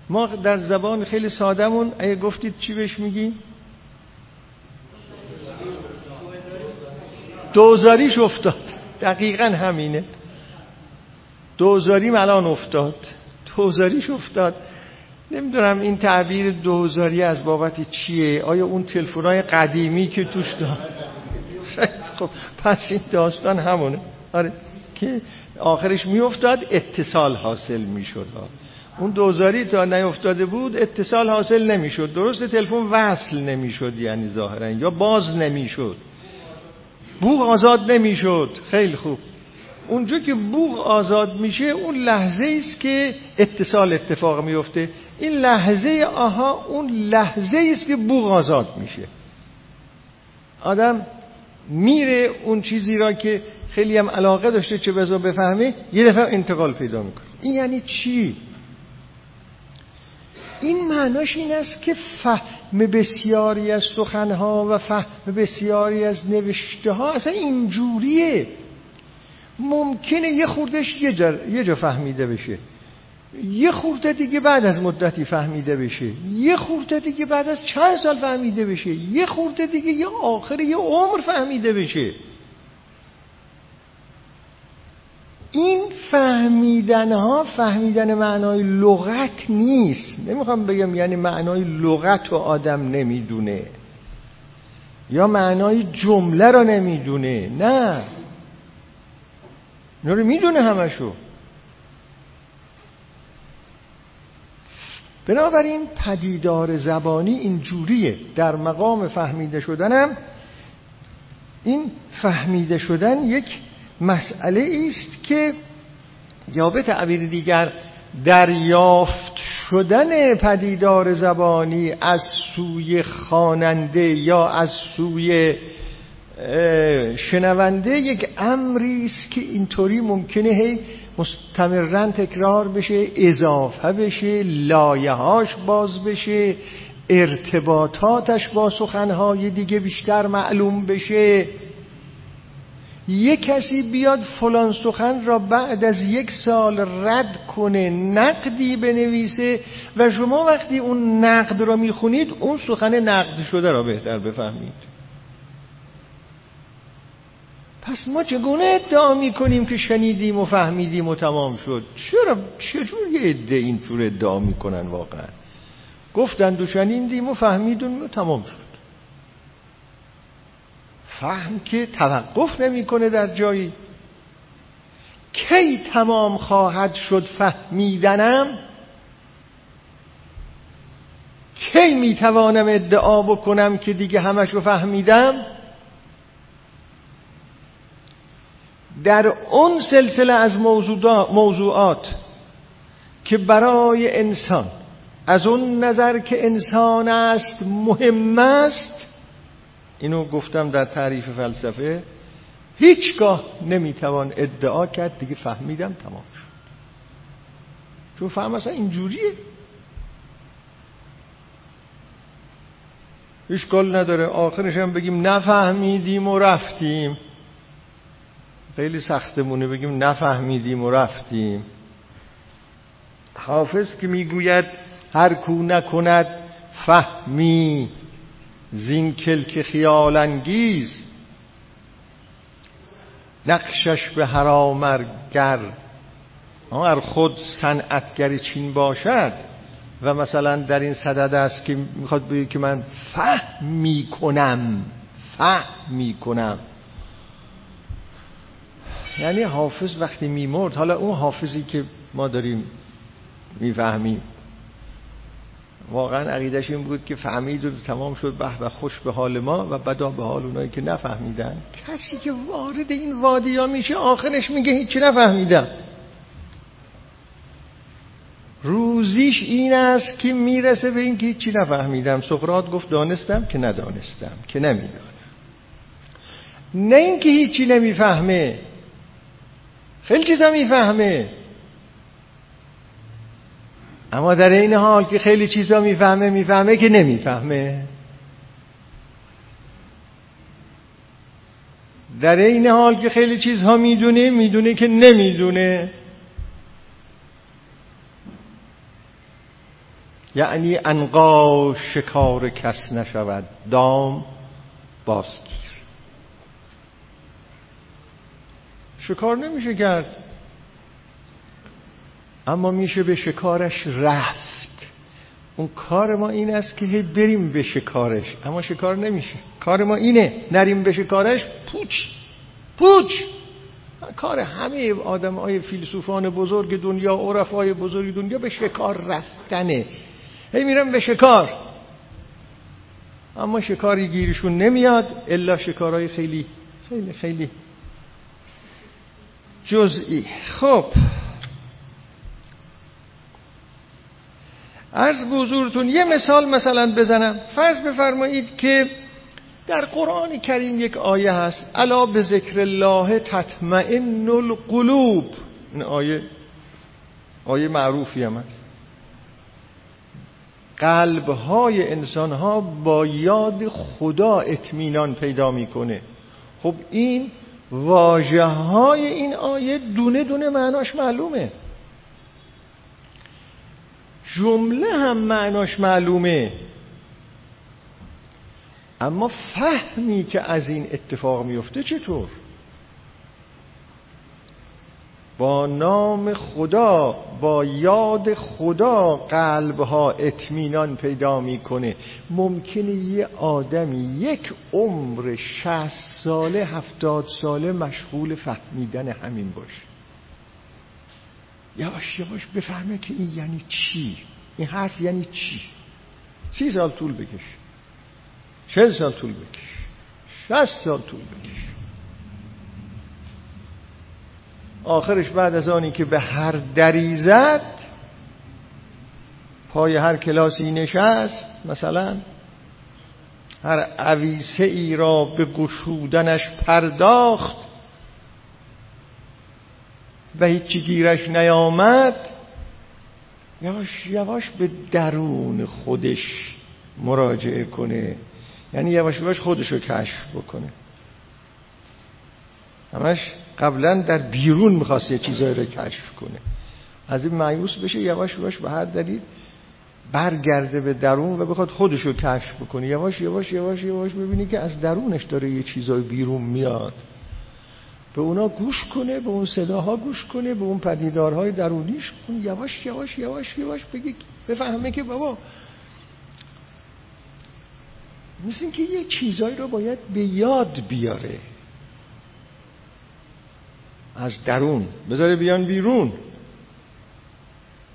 S1: ما در زبان خیلی سادمون اگه گفتید چی بهش میگیم دوزاریش افتاد. دقیقا همینه. دوزاریم الان افتاد. دوزاریش افتاد. نمی‌دونم این تعبیر دوزاری از بابت چیه؟ آیا اون تلفن‌های قدیمی که توش دار خب پس این داستان همونه. آره که آخرش میافتاد اتصال حاصل می‌شد. اون دوزاری تا نیفتاده بود اتصال حاصل نمی‌شد. درست تلفن وصل نمی‌شد یعنی ظاهرا یا باز نمی‌شد. بوغ آزاد نمی‌شد. خیلی خوب. اونجا که بوغ آزاد میشه اون لحظه است که اتصال اتفاق میفته. این لحظه آها اون لحظه است که بوغ آزاد میشه. آدم میره اون چیزی را که خیلی هم علاقه داشته چه بزا بفهمه یه دفعه انتقال پیدا می‌کنه. این یعنی چی؟ این معناش این است که فهم بسیاری از سخنها و فهم بسیاری از نوشته ها اصلا اینجوریه. ممکنه یه خوردش یه جا, یه جا فهمیده بشه. یه خورده دیگه بعد از مدتی فهمیده بشه. یه خورده دیگه بعد از چند سال فهمیده بشه. یه خورده دیگه یه آخر یه عمر فهمیده بشه. این فهمیدن ها فهمیدن معنای لغت نیست. نمی‌خوام بگم یعنی معنای لغت و آدم نمی‌دونه. یا معنای جمله رو نمی‌دونه. نه. اینا رو می‌دونه همشو. بنابراین پدیدار زبانی این جوریه. در مقام فهمیده شدنم این فهمیده شدن یک مسئله است که یا به تعبیر دیگر دریافت شدن پدیدار زبانی از سوی خواننده یا از سوی شنونده یک امری است که اینطوری ممکنه هی مستمرا تکرار بشه اضافه بشه لایهاش باز بشه ارتباطاتش با سخنهای دیگه بیشتر معلوم بشه. یه کسی بیاد فلان سخن را بعد از یک سال رد کنه نقدی بنویسه و شما وقتی اون نقد را می‌خونید اون سخن نقد شده را بهتر بفهمید. پس ما چگونه ادعا می‌کنیم که شنیدیم و فهمیدیم و تمام شد؟ چرا چجور یه عده اینطور ادعا می‌کنن واقعا؟ گفتند و شنیدیم و فهمیدیم و تمام شد. فهم که توقف نمی‌کنه در جایی. کی تمام خواهد شد فهمیدنم؟ کی می‌توانم ادعا بکنم که دیگه همش رو فهمیدم؟ در اون سلسله از موضوعات که برای انسان از اون نظر که انسان است مهم است اینو گفتم در تعریف فلسفه هیچگاه نمی‌توان ادعا کرد دیگه فهمیدم تمام شد. چون فهم اصلا اینجوریه. اشکال نداره. آخرش هم بگیم نفهمیدیم و رفتیم. خیلی سختمونه بگیم نفهمیدیم و رفتیم. حافظ که می‌گوید هر کو نکند فهمی زین کلک خیال انگیز. نقشش به هرامرگر هر خود صنعتگر چین باشد. و مثلا در این صدد است که می‌خواد بگه که من فهم می‌کنم فهم می‌کنم. یعنی حافظ وقتی میمرد حالا اون حافظی که ما داریم می‌فهمیم. واقعا عقیدش این بود که فهمید و تمام شد به و خوش به حال ما و بدا به حال اونایی که نفهمیدن. کسی که وارد این وادی ها میشه آخرش میگه هیچی نفهمیدم. روزیش این است که می‌رسه به این که هیچی نفهمیدم. سقراط گفت دانستم که ندانستم که نمی‌دانم. نه اینکه هیچی نمی‌فهمه. خیلی چیزا می‌فهمه. اما در این حال که خیلی چیزا می‌فهمه می‌فهمه که نمی‌فهمه. در این حال که خیلی چیزها می‌دونه می‌دونه که نمی‌دونه. یعنی انقا شکار کس نشود. دام بازگیر شکار نمیشه کرد. اما میشه به شکارش رفت. اون کار ما این است که هی بریم به شکارش. اما شکار نمیشه. کار ما اینه. نریم به شکارش پوچ پوچ! کار همه آدم های فیلسوفان بزرگ دنیا عرفای بزرگ دنیا به شکار رفتنه. هی میرم به شکار. اما شکاری گیرشون نمیاد الا شکارهای خیلی خیلی خیلی جزئی. خب. عرض به حضورتون یه مثال مثلا بزنم. فرض بفرمایید که در قرآن کریم یک آیه هست. الا به ذکر الله تطمئن القلوب. این آیه آیه معروفی هم هست. قلب های انسان ها با یاد خدا اطمینان پیدا می‌کنه. خب این واجه های این آیه دونه دونه معناش معلومه. جمله هم معناش معلومه. اما فهمی که از این اتفاق میفته چطور؟ با نام خدا با یاد خدا قلبها اطمینان پیدا می‌کنه. ممکنه یه آدمی یک عمر شهست ساله هفتاد ساله مشغول فهمیدن همین باشه. یواش یواش بفهمه که این یعنی چی؟ این حرف یعنی چی؟ سی سال طول بکش. چل سال طول بکش. شست سال طول بکش. آخرش بعد از آنی که به هر دری زد پای هر کلاسی نشست مثلا هر عویسه ای را به گشودنش پرداخت و هیچی گیرش نیامد یواش یواش به درون خودش مراجعه کنه. یعنی یواش یواش خودش رو کشف بکنه. همش قبلا در بیرون می‌خواست یه چیزایی رو کشف کنه. از این معیوس بشه یواش یواش به هر دلیل برگرده به درون و بخواد خودش رو کشف بکنه. یواش یواش یواش یواش ببینی که از درونش داره یه چیزای بیرون میاد. به اونا گوش کنه به اون صداها گوش کنه به اون پدیدارهای درونیش کنه یواش یواش یواش یواش بگی بفهمه که بابا مثل که یه چیزایی رو باید به یاد بیاره. از درون. بذاره بیان بیرون.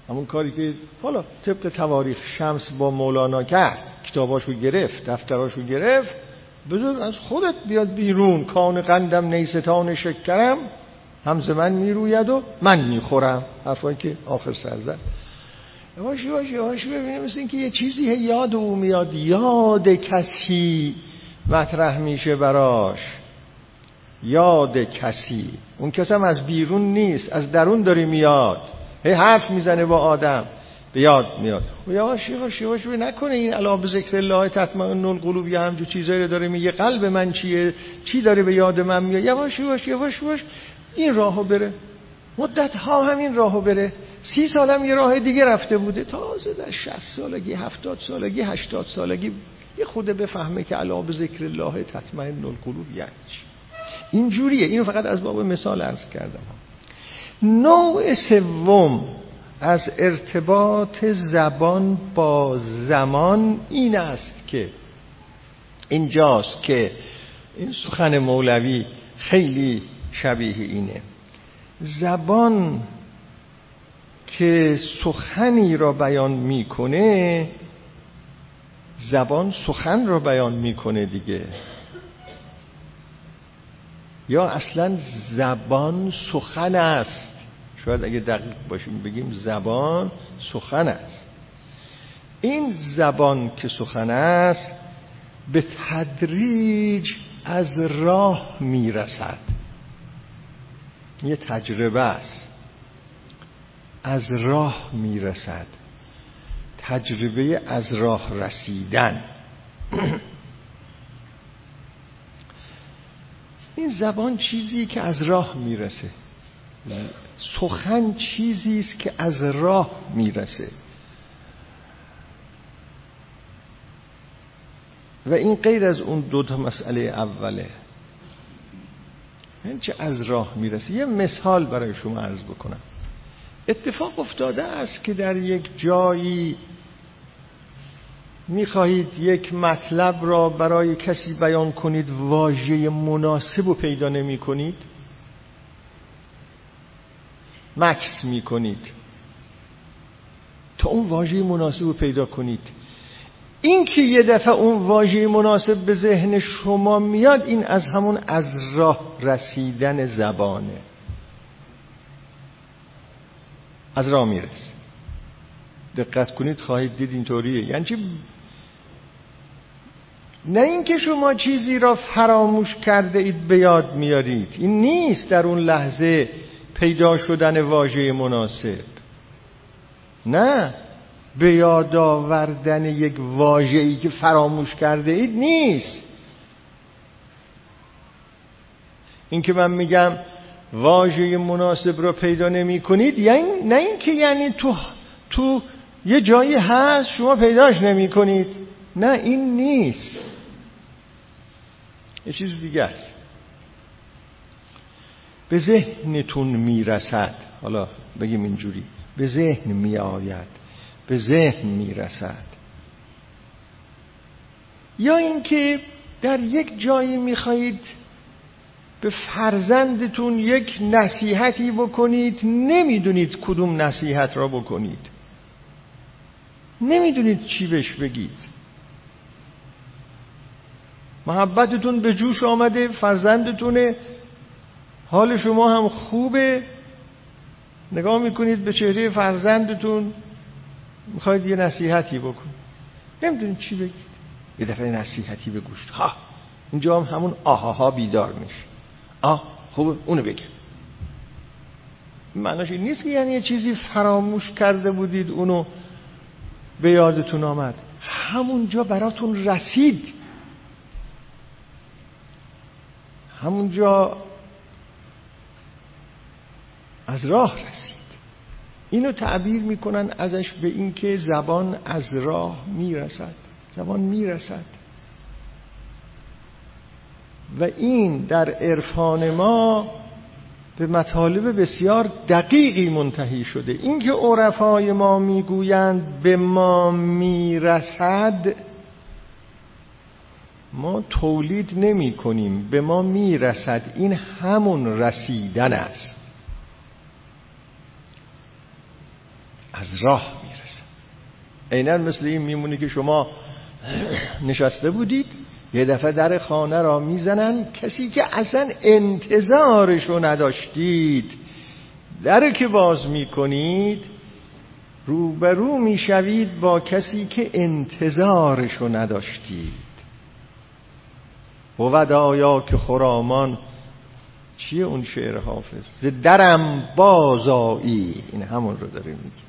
S1: همون کاری که حالا طبق تواریخ شمس با مولانا کرد. کتاباشو گرفت دفتراشو گرفت. بذار از خودت بیاد بیرون. کان قندم نیستان شکرم. همز من می‌روید و من می‌خورم. حرفایی که آخر سر زد. یواش یواش یواش ببینیم مثل اینکه یه چیزی یاد او میاد. یاد کسی مطرح میشه براش. یاد کسی. اون کس هم از بیرون نیست از درون داری میاد. هی حرف می‌زنه با آدم به یاد میاد. و یواش یواش یواش نکنه این علا به ذکر الله تطمئن القلوب یه همجور چیزایی رو داره میگه. قلب من چیه؟ چی داره به یاد من میاد؟ یواش یواش یواش یواش این راهو بره. مدت ها همین راهو بره. سی سالم یه راه دیگه رفته بوده. تازه در شست سالگی هفتاد سالگی هشتاد سالگی یه خوده بفهمه که علا به ذکر الله تطمئن القلوب یعنی چی؟ این جوریه اینو فقط از باب مثال عرض کردم. نوع سوم از ارتباط زبان با زمان این است که اینجاست که این سخن مولوی خیلی شبیه اینه. زبان که سخنی را بیان می‌کنه زبان سخن را بیان می‌کنه دیگه. یا اصلا زبان سخن است. شاید اگه دقیق باشیم بگیم زبان سخن است. این زبان که سخن است به تدریج از راه می‌رسد. یه تجربه است. از راه می‌رسد. تجربه از راه رسیدن. این زبان چیزی که از راه می‌رسه. سخن چیزی است که از راه می‌رسه. و این غیر از اون دو تا مسئله اوله. این چه از راه می‌رسه. یه مثال برای شما عرض بکنم. اتفاق افتاده است که در یک جایی می‌خواهید یک مطلب را برای کسی بیان کنید واژه مناسب و پیدا نمی کنید مکس می‌کنید. تا اون واژه مناسب رو پیدا کنید. این که یه دفعه اون واژه مناسب به ذهن شما میاد این از همون از راه رسیدن زبانه. از راه می‌رسه. دقت کنید خواهید دید اینطوریه. یعنی نه اینکه شما چیزی را فراموش کرده اید به یاد میارید. این نیست در اون لحظه پیدا شدن واژه مناسب. نه به یاد آوردن یک واژه‌ای که فراموش کرده اید نیست. این که من میگم واژه مناسب را پیدا نمی کنید یعنی نه اینکه یعنی تو تو یه جایی هست شما پیداش نمی کنید. نه این نیست. یه چیز دیگه است. به ذهنتون می‌رسد حالا بگیم اینجوری به ذهن میآید به ذهن می‌رسد. یا اینکه در یک جایی می‌خواهید به فرزندتون یک نصیحتی بکنید نمی‌دونید کدوم نصیحت را بکنید. نمی‌دونید چی بهش بگید. محبتتون به جوش آمده فرزندتونه. حال شما هم خوبه. نگاه می‌کنید به چهره فرزندتون. می‌خواید یه نصیحتی بکنید نمی‌دونید چی بگید. یه دفعه نصیحتی به گوشت. ها اینجا هم همون آهاها بیدار میشه. آه خوبه اونو بگه. معناش این نیست که یعنی یه چیزی فراموش کرده بودید اونو به یادتون آمد. همونجا براتون رسید. همونجا از راه رسید. اینو تعبیر می‌کنن ازش به اینکه زبان از راه می‌رسد. زبان می‌رسد. و این در عرفان ما به مطالب بسیار دقیقی منتهی شده. اینکه عرفای ما می‌گویند به ما می‌رسد ما تولید نمی کنیم. به ما می‌رسد این همون رسیدن است. از راه می‌رسد عینا مثل این میمونه که شما نشسته بودید یه دفعه در خانه را می‌زنن کسی که اصلا انتظارشو نداشتید. در که باز می‌کنید روبرو می‌شوید با کسی که انتظارشو نداشتید. بود آیا که خرامان؟ چیه اون شعر حافظ؟ ز درم بازایی این همون رو داره میگه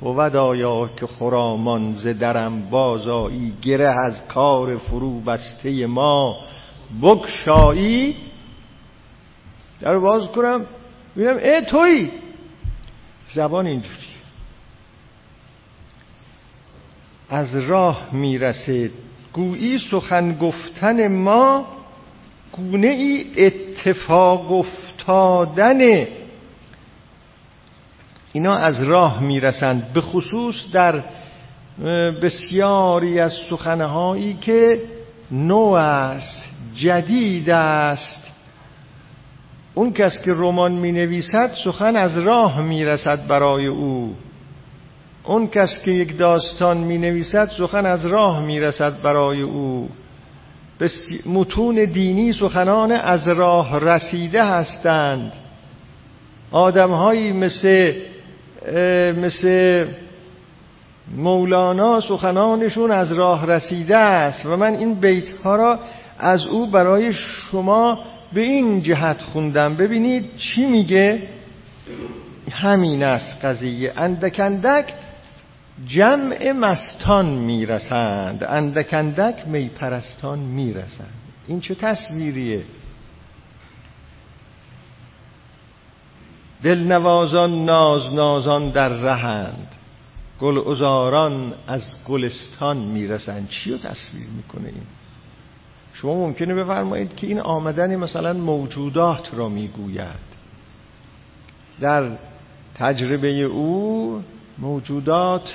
S1: بود آیا که خرامان ز درم بازایی گره از کار فرو بسته ما. بکشایی در باز کنم. ببینم ای توی! زبان اینجوری از راه می‌رسه گویی سخن گفتن ما گونه ای اتفاق افتادن. اینا از راه می‌رسند به خصوص در بسیاری از سخنهایی که نو است جدید است. اون کس که رمان می نویسد سخن از راه می رسد برای او. اون کس که یک داستان می نویسد سخن از راه می رسد برای او. متون دینی سخنان از راه رسیده هستند. آدمهایی مثل مثل مولانا سخنانشون از راه رسیده است و من این بیت ها را از او برای شما به این جهت خوندم. ببینید چی میگه؟ همین است قضیه. اندکندک جمع مستان می‌رسند اندکندک میپرستان می‌رسند. این چه تصویریه؟ دلنوازان ناز نازان در رهند. گل ازاران از گلستان می‌رسند. چی رو تصویر می‌کنه این؟ شما ممکنه بفرمایید که این آمدن مثلا موجودات را می‌گوید. در تجربه او موجودات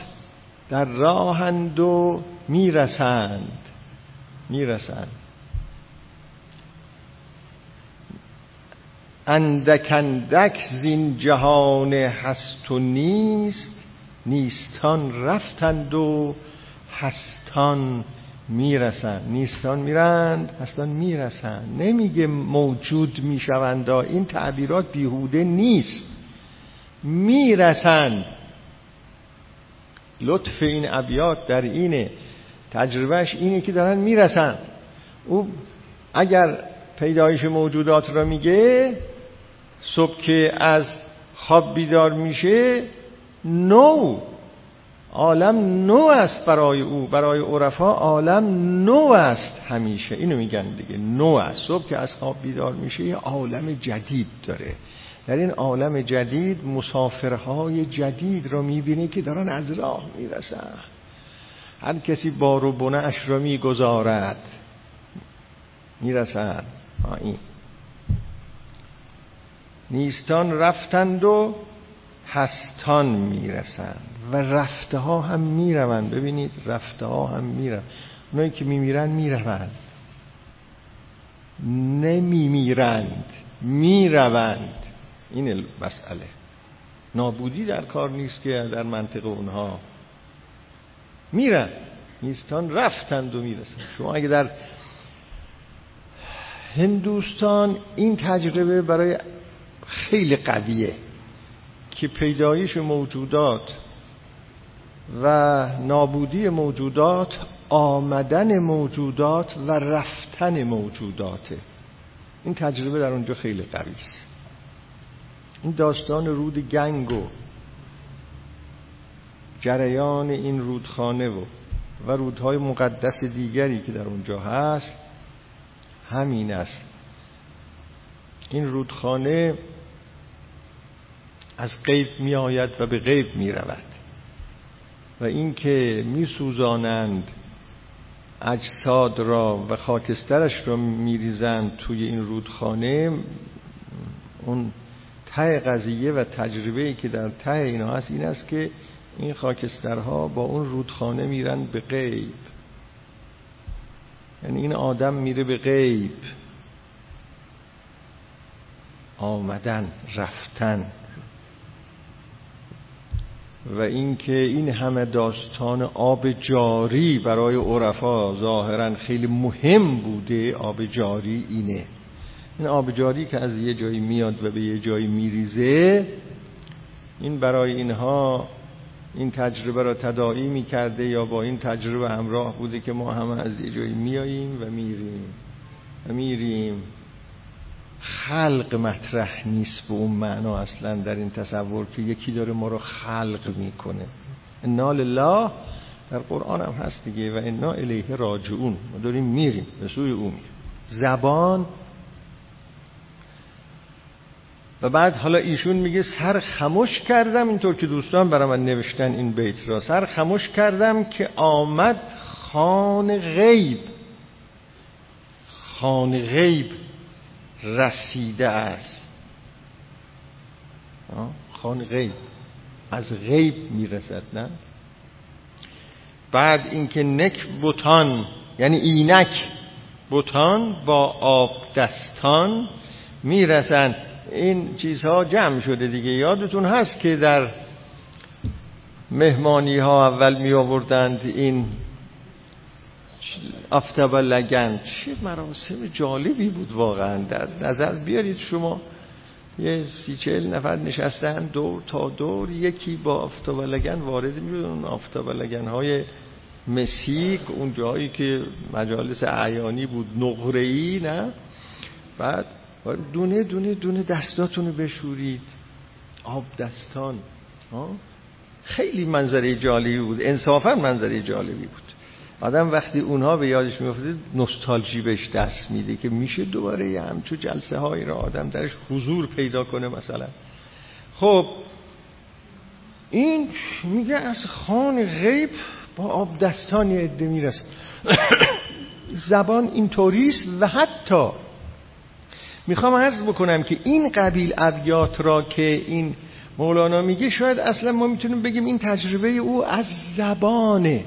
S1: در راهند و می‌رسند. می‌رسند. اندکندک زین جهان هست و نیست نیستان رفتند و هستان می‌رسند. نیستان میرند هستان می‌رسند. نمیگه موجود می‌شوند این تعبیرات بیهوده نیست. می‌رسند. لطف این ابیات در اینه تجربهش اینه که دارن می‌رسند او اگر پیدایش موجودات را میگه صبح که از خواب بیدار میشه نو. عالم نو است برای او برای عرفا عالم نو است همیشه. اینو میگن دیگه نو است. صبح که از خواب بیدار میشه یه عالم جدید داره. در این عالم جدید مسافرهای جدید را می‌بینه که دارن از راه می‌رسن. هر کسی بار و بنش را می‌گذارد. می‌رسن. این نیستان رفتند و هستان می‌رسند و رفته ها هم می‌روند. ببینید رفته ها هم میرن اونایی که میمیرن می‌روند. نمیمیرند. می‌روند. این مسئله. نابودی در کار نیست که در منطق اونها میرن. نیستان رفتند و می‌رسند شما اگه در هندوستان این تجربه برای خیلی قویه که پیدایش موجودات و نابودی موجودات آمدن موجودات و رفتن موجوداته این تجربه در اونجا خیلی قوی است. این داستان رود گنگ و جریان این رودخانه و و رودهای مقدس دیگری که در اونجا هست همین است. این رودخانه از غیب می آید و به غیب می رود و اینکه می سوزانند اجساد را و خاکسترش را میریزند توی این رودخانه اون ته قضیه و تجربه که در ته اینا هست این است که این خاکسترها با اون رودخانه میرن به غیب. یعنی این آدم میره به غیب. آمدن رفتن. و اینکه این همه داستان آب جاری برای عرفا ظاهرا خیلی مهم بوده. آب جاری اینه. این آب جاری که از یه جایی میاد و به یه جایی میریزه این برای اینها این تجربه را تداعی می‌کرده یا با این تجربه همراه بوده که ما همه از یه جایی میاییم و میریم. و میریم. خلق مطرح نیست به اون معنا اصلا در این تصور که یکی داره ما رو خلق می‌کنه. انا لله در قرآن هم هست دیگه و انا الیه راجعون. ما داریم میریم به سوی اون زبان و بعد حالا ایشون میگه سر خموش کردم اینطور که دوستان برای من نوشتن این بیت را. سر خموش کردم که آمد خان غیب. خان غیب رسیده است. خان غیب. از غیب می‌رسد نه؟ بعد اینکه نک بوتان یعنی اینک بوتان با آب دستان می‌رسند. این چیزها جمع شده دیگه. یادتون هست که در مهمانی ها اول می آوردند این آفتاب لگن. چه مراسم جالبی بود واقعا. در نظر بیارید شما یه سی چهل نفر نشستن دور تا دور یکی با آفتاب لگن وارد می اون آفتاب لگن های مسیک اون جایی که مجالس اعیانی بود نقره نه؟ بعد دونه دونه دونه دستاتونو بشورید. آب دستان خیلی منظره جالبی بود. انصافا منظره جالبی بود. آدم وقتی اونها به یادش میفته نوستالژی بهش دست میده که میشه دوباره یه همچو جلسه هایی را آدم درش حضور پیدا کنه مثلا. خب این میگه از خان غیب با آب دستان یه عده می‌رسه. زبان اینطوریست و حتی می‌خوام عرض بکنم که این قبیل ابیات را که این مولانا میگه شاید اصلا ما می‌تونیم بگیم این تجربه او از زبانه.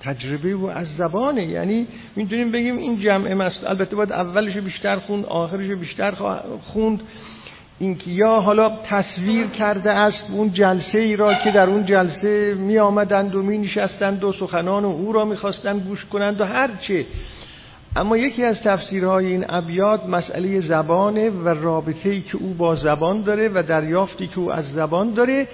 S1: تجربه او از زبانه. یعنی می‌تونیم بگیم این جمع مست البته باید اولش بیشتر خوند آخرش بیشتر خوند. اینکه یا حالا تصویر کرده است اون جلسه ای را که در اون جلسه می آمدند و می نشستند و سخنان و او را می‌خواستند گوش کنند و هرچه اما یکی از تفسیرهای این ابیات مسئله زبانه و رابطه ای که او با زبان داره و دریافتی که او از زبان داره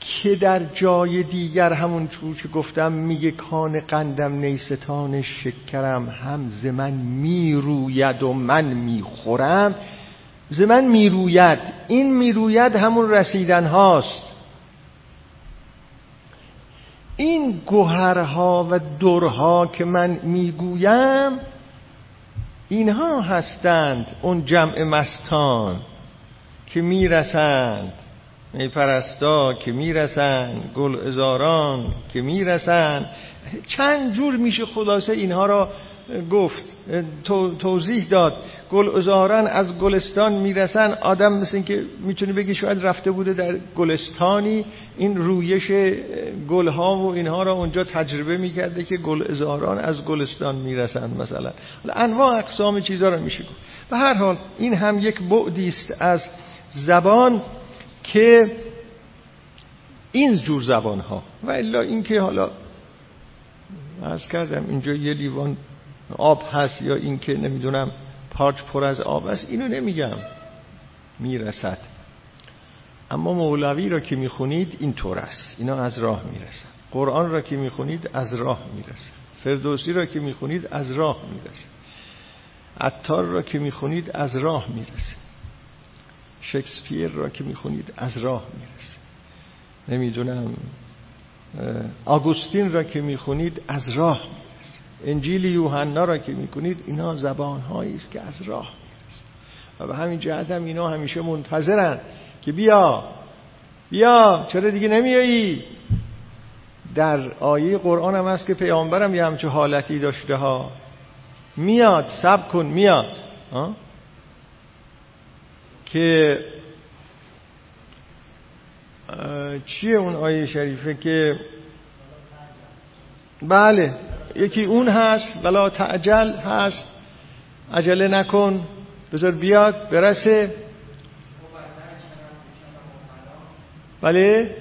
S1: که در جای دیگر همون چون که گفتم میگه کان قندم نیستان شکرم هم ز من می‌روید و من می‌خورم. ز من می‌روید. این می‌روید همون رسیدن هاست. این گوهرها و درها که من می‌گویم اینها هستند اون جمع مستان که می‌رسند. می پرستا که می‌رسند. گل ازاران که می‌رسند. چند جور میشه خلاصه اینها را گفت توضیح داد. گل ازاران از گلستان می‌رسن. آدم مثل این که می‌تونه بگی شاید رفته بوده در گلستانی. این رویش گلها و اینها را اونجا تجربه می‌کرده که گل ازاران از گلستان می‌رسن مثلا. انواع اقسام چیزها را میشه گفت. به هر حال این هم یک بعدی است از زبان که این جور زبان ها و الا اینکه حالا عرض کردم اینجا یه لیوان آب هست یا اینکه نمی‌دونم پارچ پر از آب است اینو نمیگم. می‌رسد. اما مولوی را که می‌خونید این طور است. اینا از راه می‌رسد قرآن را که می‌خونید از راه می‌رسد فردوسی را که می‌خونید از راه می‌رسد عطار را که می‌خونید از راه می‌رسه شکسپیر را که می‌خونید از راه می‌رسه نمی‌دونم آگوستین را که می‌خونید از راه انجیل یوحنا را که می‌کنید اینا زبان است که از راه می‌رسه. و به همین جهت هم اینا همیشه منتظرن که بیا بیا چرا دیگه نمیایی؟ در آیه قرآن هم هست که پیامبرم یه همچه حالتی داشته ها. میاد سب کن میاد. که چیه اون آیه شریفه که بله. یکی اون هست ولا تعجل هست. عجله نکن بذار بیاد برسه. بله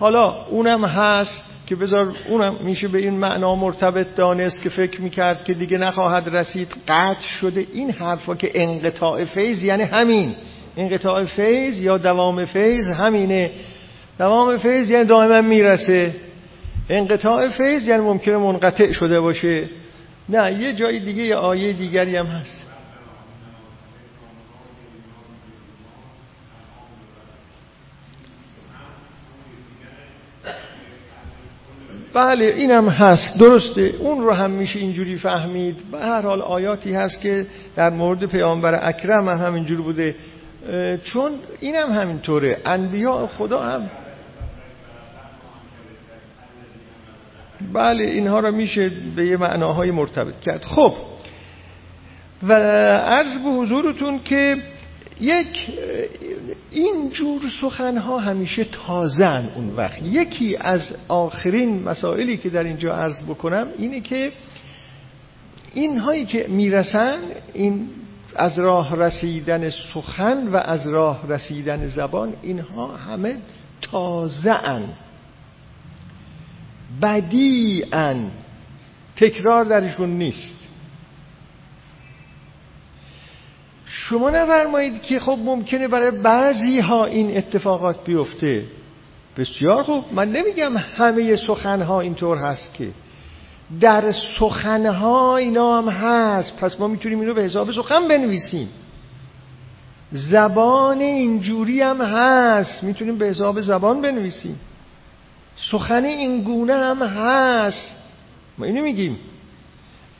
S1: حالا اونم هست که بذار اونم میشه به این معنا مرتبط دانست که فکر می‌کرد که دیگه نخواهد رسید. قطع شده این حرفا که انقطاع فیض یعنی همین. انقطاع فیض یا دوام فیض همینه. دوام فیض یعنی دائما می‌رسه. انقطاع فیض یعنی ممکنه منقطع شده باشه. نه یه جای دیگه یه آیه دیگری هم هست. بله اینم هست. درسته. اون رو هم میشه اینجوری فهمید. به هر حال آیاتی هست که در مورد پیامبر اکرم هم همینجور بوده. چون اینم همینطوره. انبیاء خدا هم بله اینها را میشه به یه معناهای مرتبط کرد. خب و عرض به حضورتون که یک این جور سخنها همیشه تازن اون وقت. یکی از آخرین مسائلی که در اینجا عرض بکنم اینه که اینهایی که می‌رسن این از راه رسیدن سخن و از راه رسیدن زبان اینها همه تازه بدیعا تکرار درشون نیست. شما نفرمایید که خب ممکنه برای بعضی ها این اتفاقات بیفته. بسیار خوب. من نمیگم همه سخنها اینطور هست که. در سخنها اینا هم هست. پس ما می‌تونیم اینو به حساب سخن بنویسیم. زبان اینجوری هم هست. می‌تونیم به حساب زبان بنویسیم. سخن این گونه هم هست. ما اینو میگیم.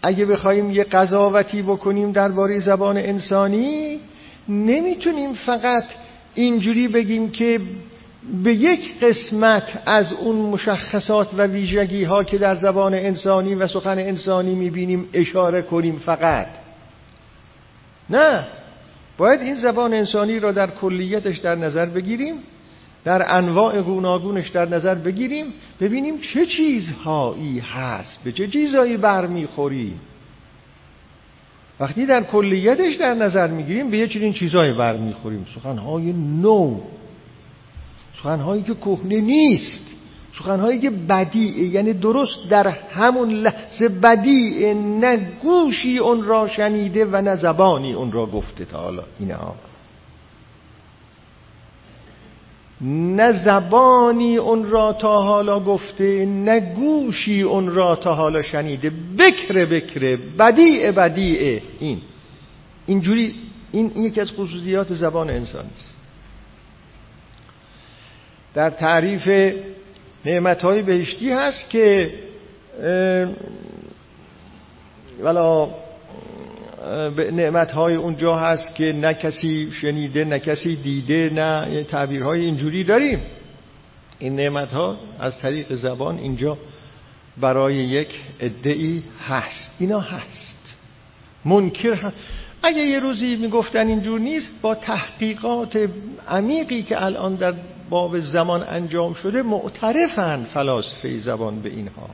S1: اگه بخوایم یه قضاوتی بکنیم درباره زبان انسانی نمی‌تونیم فقط اینجوری بگیم که به یک قسمت از اون مشخصات و ویژگی ها که در زبان انسانی و سخن انسانی می‌بینیم اشاره کنیم فقط. نه. باید این زبان انسانی را در کلیتش در نظر بگیریم. در انواع گوناگونش در نظر بگیریم ببینیم چه چیزهایی هست به چه چیزهایی برمیخوریم. وقتی در کلیتش در نظر می‌گیریم به یه چنین چیزهایی برمیخوریم. سخنهای نو. سخنهایی که کهنه نیست. سخنهایی که بدیعه یعنی درست در همون لحظه بدیعه نه گوشی اون را شنیده و نه زبانی اون را گفته تا حالا. اینها. نه زبانی اون را تا حالا گفته نه گوشی اون را تا حالا شنیده. بکره بکره بدیع بدیع. این. اینجوری این, این یکی از خصوصیات زبان انسان است. در تعریف نعمتهای بهشتی هست که ولا نعمت های اونجا هست که نه کسی شنیده نه کسی دیده نه تعبیرهای اینجوری داریم. این نعمت ها از طریق زبان اینجا برای یک ادعی هست. اینا هست. منکر هم اگه یه روزی می‌گفتن اینجور نیست با تحقیقات عمیقی که الان در باب زمان انجام شده معترفن فلاسفه زبان به اینها.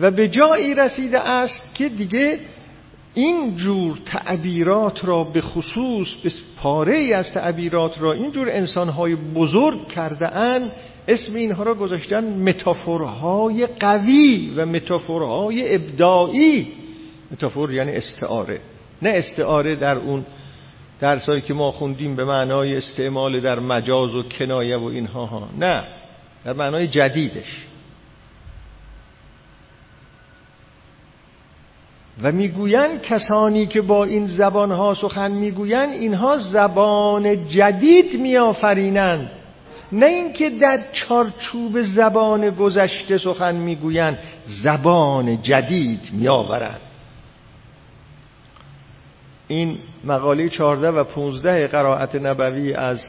S1: و به جایی رسیده است که دیگه این جور تعبیرات را به خصوص به پاره از تعبیرات را این جور انسانهای بزرگ کرده اند اسم اینها را گذاشتن متافورهای قوی و متافورهای ابداعی. متافور یعنی استعاره. نه استعاره در اون درسایی که ما خوندیم به معنای استعمال در مجاز و کنایه و اینها ها. نه. در معنای جدیدش. و می‌گویند کسانی که با این زبانها سخن می‌گویند اینها زبان جدید میآفرینند. نه اینکه در چارچوب زبان گذشته سخن می‌گویند زبان جدید میآورند. این مقاله 14 و 15 قرائت نبوی از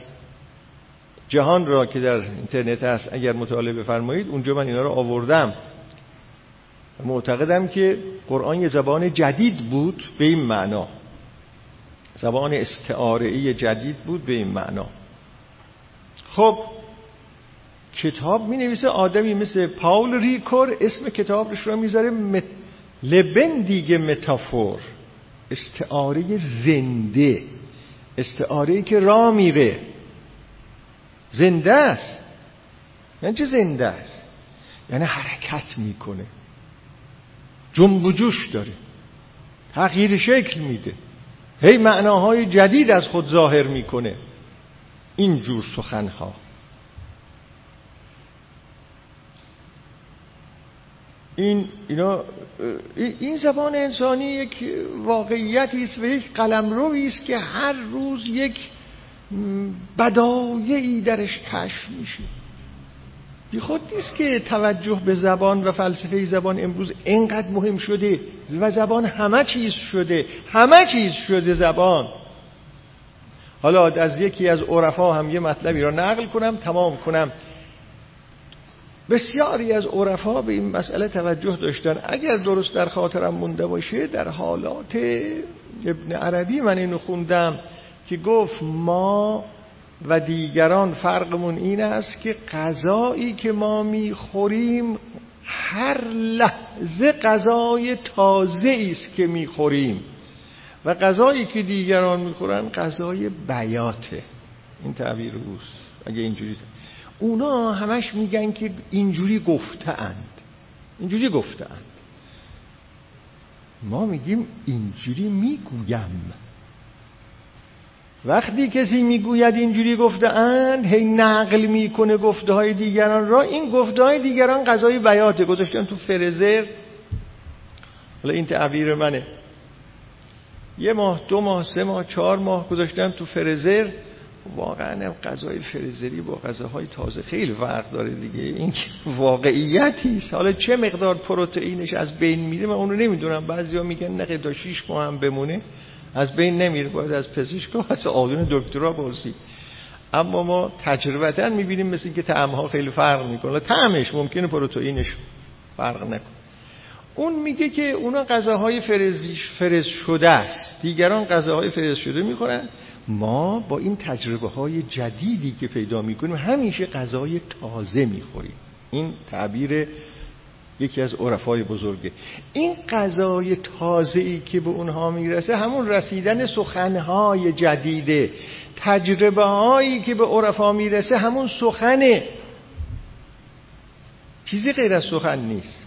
S1: جهان را که در اینترنت هست اگر مطالعه بفرمایید اونجا من اینا رو آوردم. معتقدم که قرآن یه زبان جدید بود به این معنا. زبان استعاره جدید بود به این معنا. خب کتاب می نویسه آدمی مثل پاول ریکور اسم کتابش رو می‌ذاره مت... لبن دیگه متافور. استعاره زنده. استعاره که را میره. زنده است. یعنی چه زنده است؟ یعنی حرکت می‌کنه. جنب و جوش داره. تغییر شکل میده. هی معناهای جدید از خود ظاهر می‌کنه. این جور سخنها. این اینا این زبان انسانی یک واقعیتی است و یک قلمروی است که هر روز یک بدایعی درش کشف میشه. بی خود نیست که توجه به زبان و فلسفه زبان امروز اینقدر مهم شده و زبان همه چیز شده همه چیز شده زبان. حالا از یکی از عرفا هم یه مطلبی را نقل کنم تمام کنم. بسیاری از عرفا به این مسئله توجه داشتن. اگر درست در خاطرم مونده باشه در حالات ابن عربی من اینو خوندم که گفت ما و دیگران فرقمون این است که غذایی که ما می‌خوریم هر لحظه غذای تازه است که می‌خوریم. و غذایی که دیگران می‌خورن غذای بیاته. این تعبیر اوست. اگه اینجوری اونا همش میگن که اینجوری گفتهاند. اینجوری گفتهاند. ما میگیم اینجوری می‌گویم. وقتی کسی می‌گوید اینجوری گفته اند هی نقل می‌کنه گفته های دیگران را. این گفته های دیگران غذای بیاته گذاشتن تو فرزر حالا این تعبیر منه. یه ماه دو ماه سه ماه چهار ماه گذاشتن تو فرزر واقعا غذای فرزری با غذاهای تازه خیلی فرق داره دیگه. این واقعیتی حالا چه مقدار پروتئینش از بین میره من اونو نمی‌دونم. بعضیا میگن نه تا 6 ماه هم بمونه. از بین نمیره باید از پزشک از آقایون دکترا پرسید اما ما تجربتا می‌بینیم مثل که طعمها خیلی فرق می‌کنه. طعمش ممکنه پروتئینش فرق نکنه. اون میگه که اونا غذاهای فرز شده است. دیگران غذاهای فرز شده می‌خورن. ما با این تجربه های جدیدی که پیدا می‌کنیم همیشه غذای تازه می‌خوریم. این تعبیر یکی از عرفای بزرگه. این قضای تازه ای که به اونها می‌رسه همون رسیدن سخنهای جدیده. تجربه هایی که به عرفا می‌رسه همون سخنه. چیزی غیر از سخن نیست.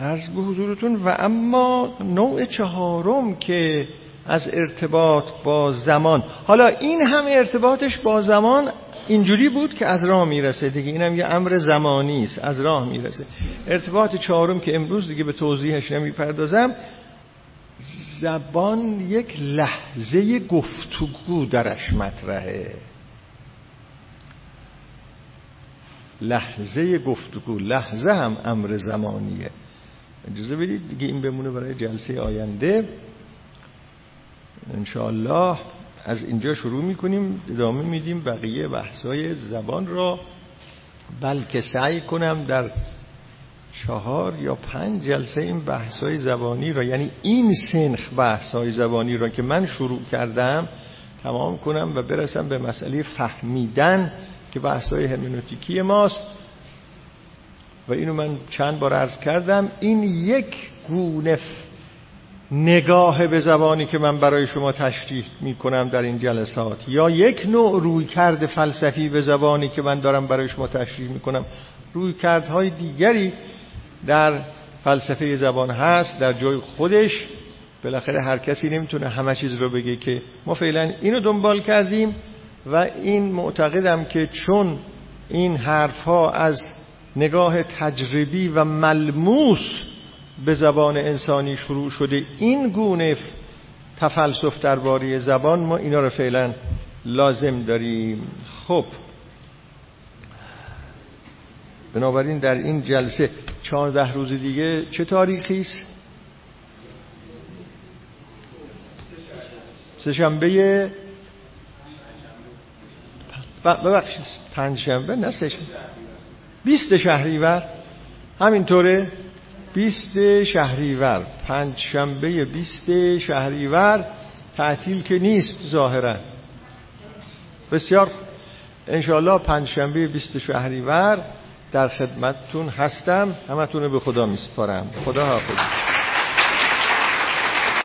S1: عرض به حضورتون و اما نوع چهارم که از ارتباط با زمان. حالا این هم ارتباطش با زمان اینجوری بود که از راه می‌رسه. دیگه اینم یه امر زمانی است. از راه می‌رسه. ارتباط چهارم که امروز دیگه به توضیحش نمی‌پردازم زبان یک لحظه گفتگو درش مطرحه. لحظه گفتگو لحظه هم امر زمانیه. اجازه بدید دیگه این بمونه برای جلسه آینده. انشاءالله از اینجا شروع می‌کنیم ادامه میدیم بقیه بحثای زبان را. بلکه سعی کنم در چهار یا پنج جلسه این بحثای زبانی را یعنی این سنخ بحثای زبانی را که من شروع کردم تمام کنم و برسم به مسئله فهمیدن که بحثای هرمنوتیکی ماست. و اینو من چند بار عرض کردم این یک گونه نگاه به زبانی که من برای شما تشریح می کنم در این جلسات یا یک نوع روی کرد فلسفی به زبانی که من دارم برای شما تشریح می کنم روی کردهای دیگری در فلسفه زبان هست در جای خودش. بالاخره هر کسی نمی‌تونه همه چیز رو بگه که ما فعلا اینو دنبال کردیم و این معتقدم که چون این حرف ها از نگاه تجربی و ملموس به زبان انسانی شروع شده. این گونه تفلسف درباره زبان ما اینا رو فعلا لازم داریم. خب. بنابراین در این جلسه چهارده روز دیگه چه تاریخی است؟ سهشنبه. ببخشید. پنج شنبه نه سهشنبه. بیست شهریور. همینطوره؟ بیست شهریور پنج شنبه بیست شهریور تعطیل که نیست ظاهرا. بسیار انشاءالله پنج شنبه بیست شهریور در خدمتتون هستم. همتون به خدا میسپارم. خدا حافظ.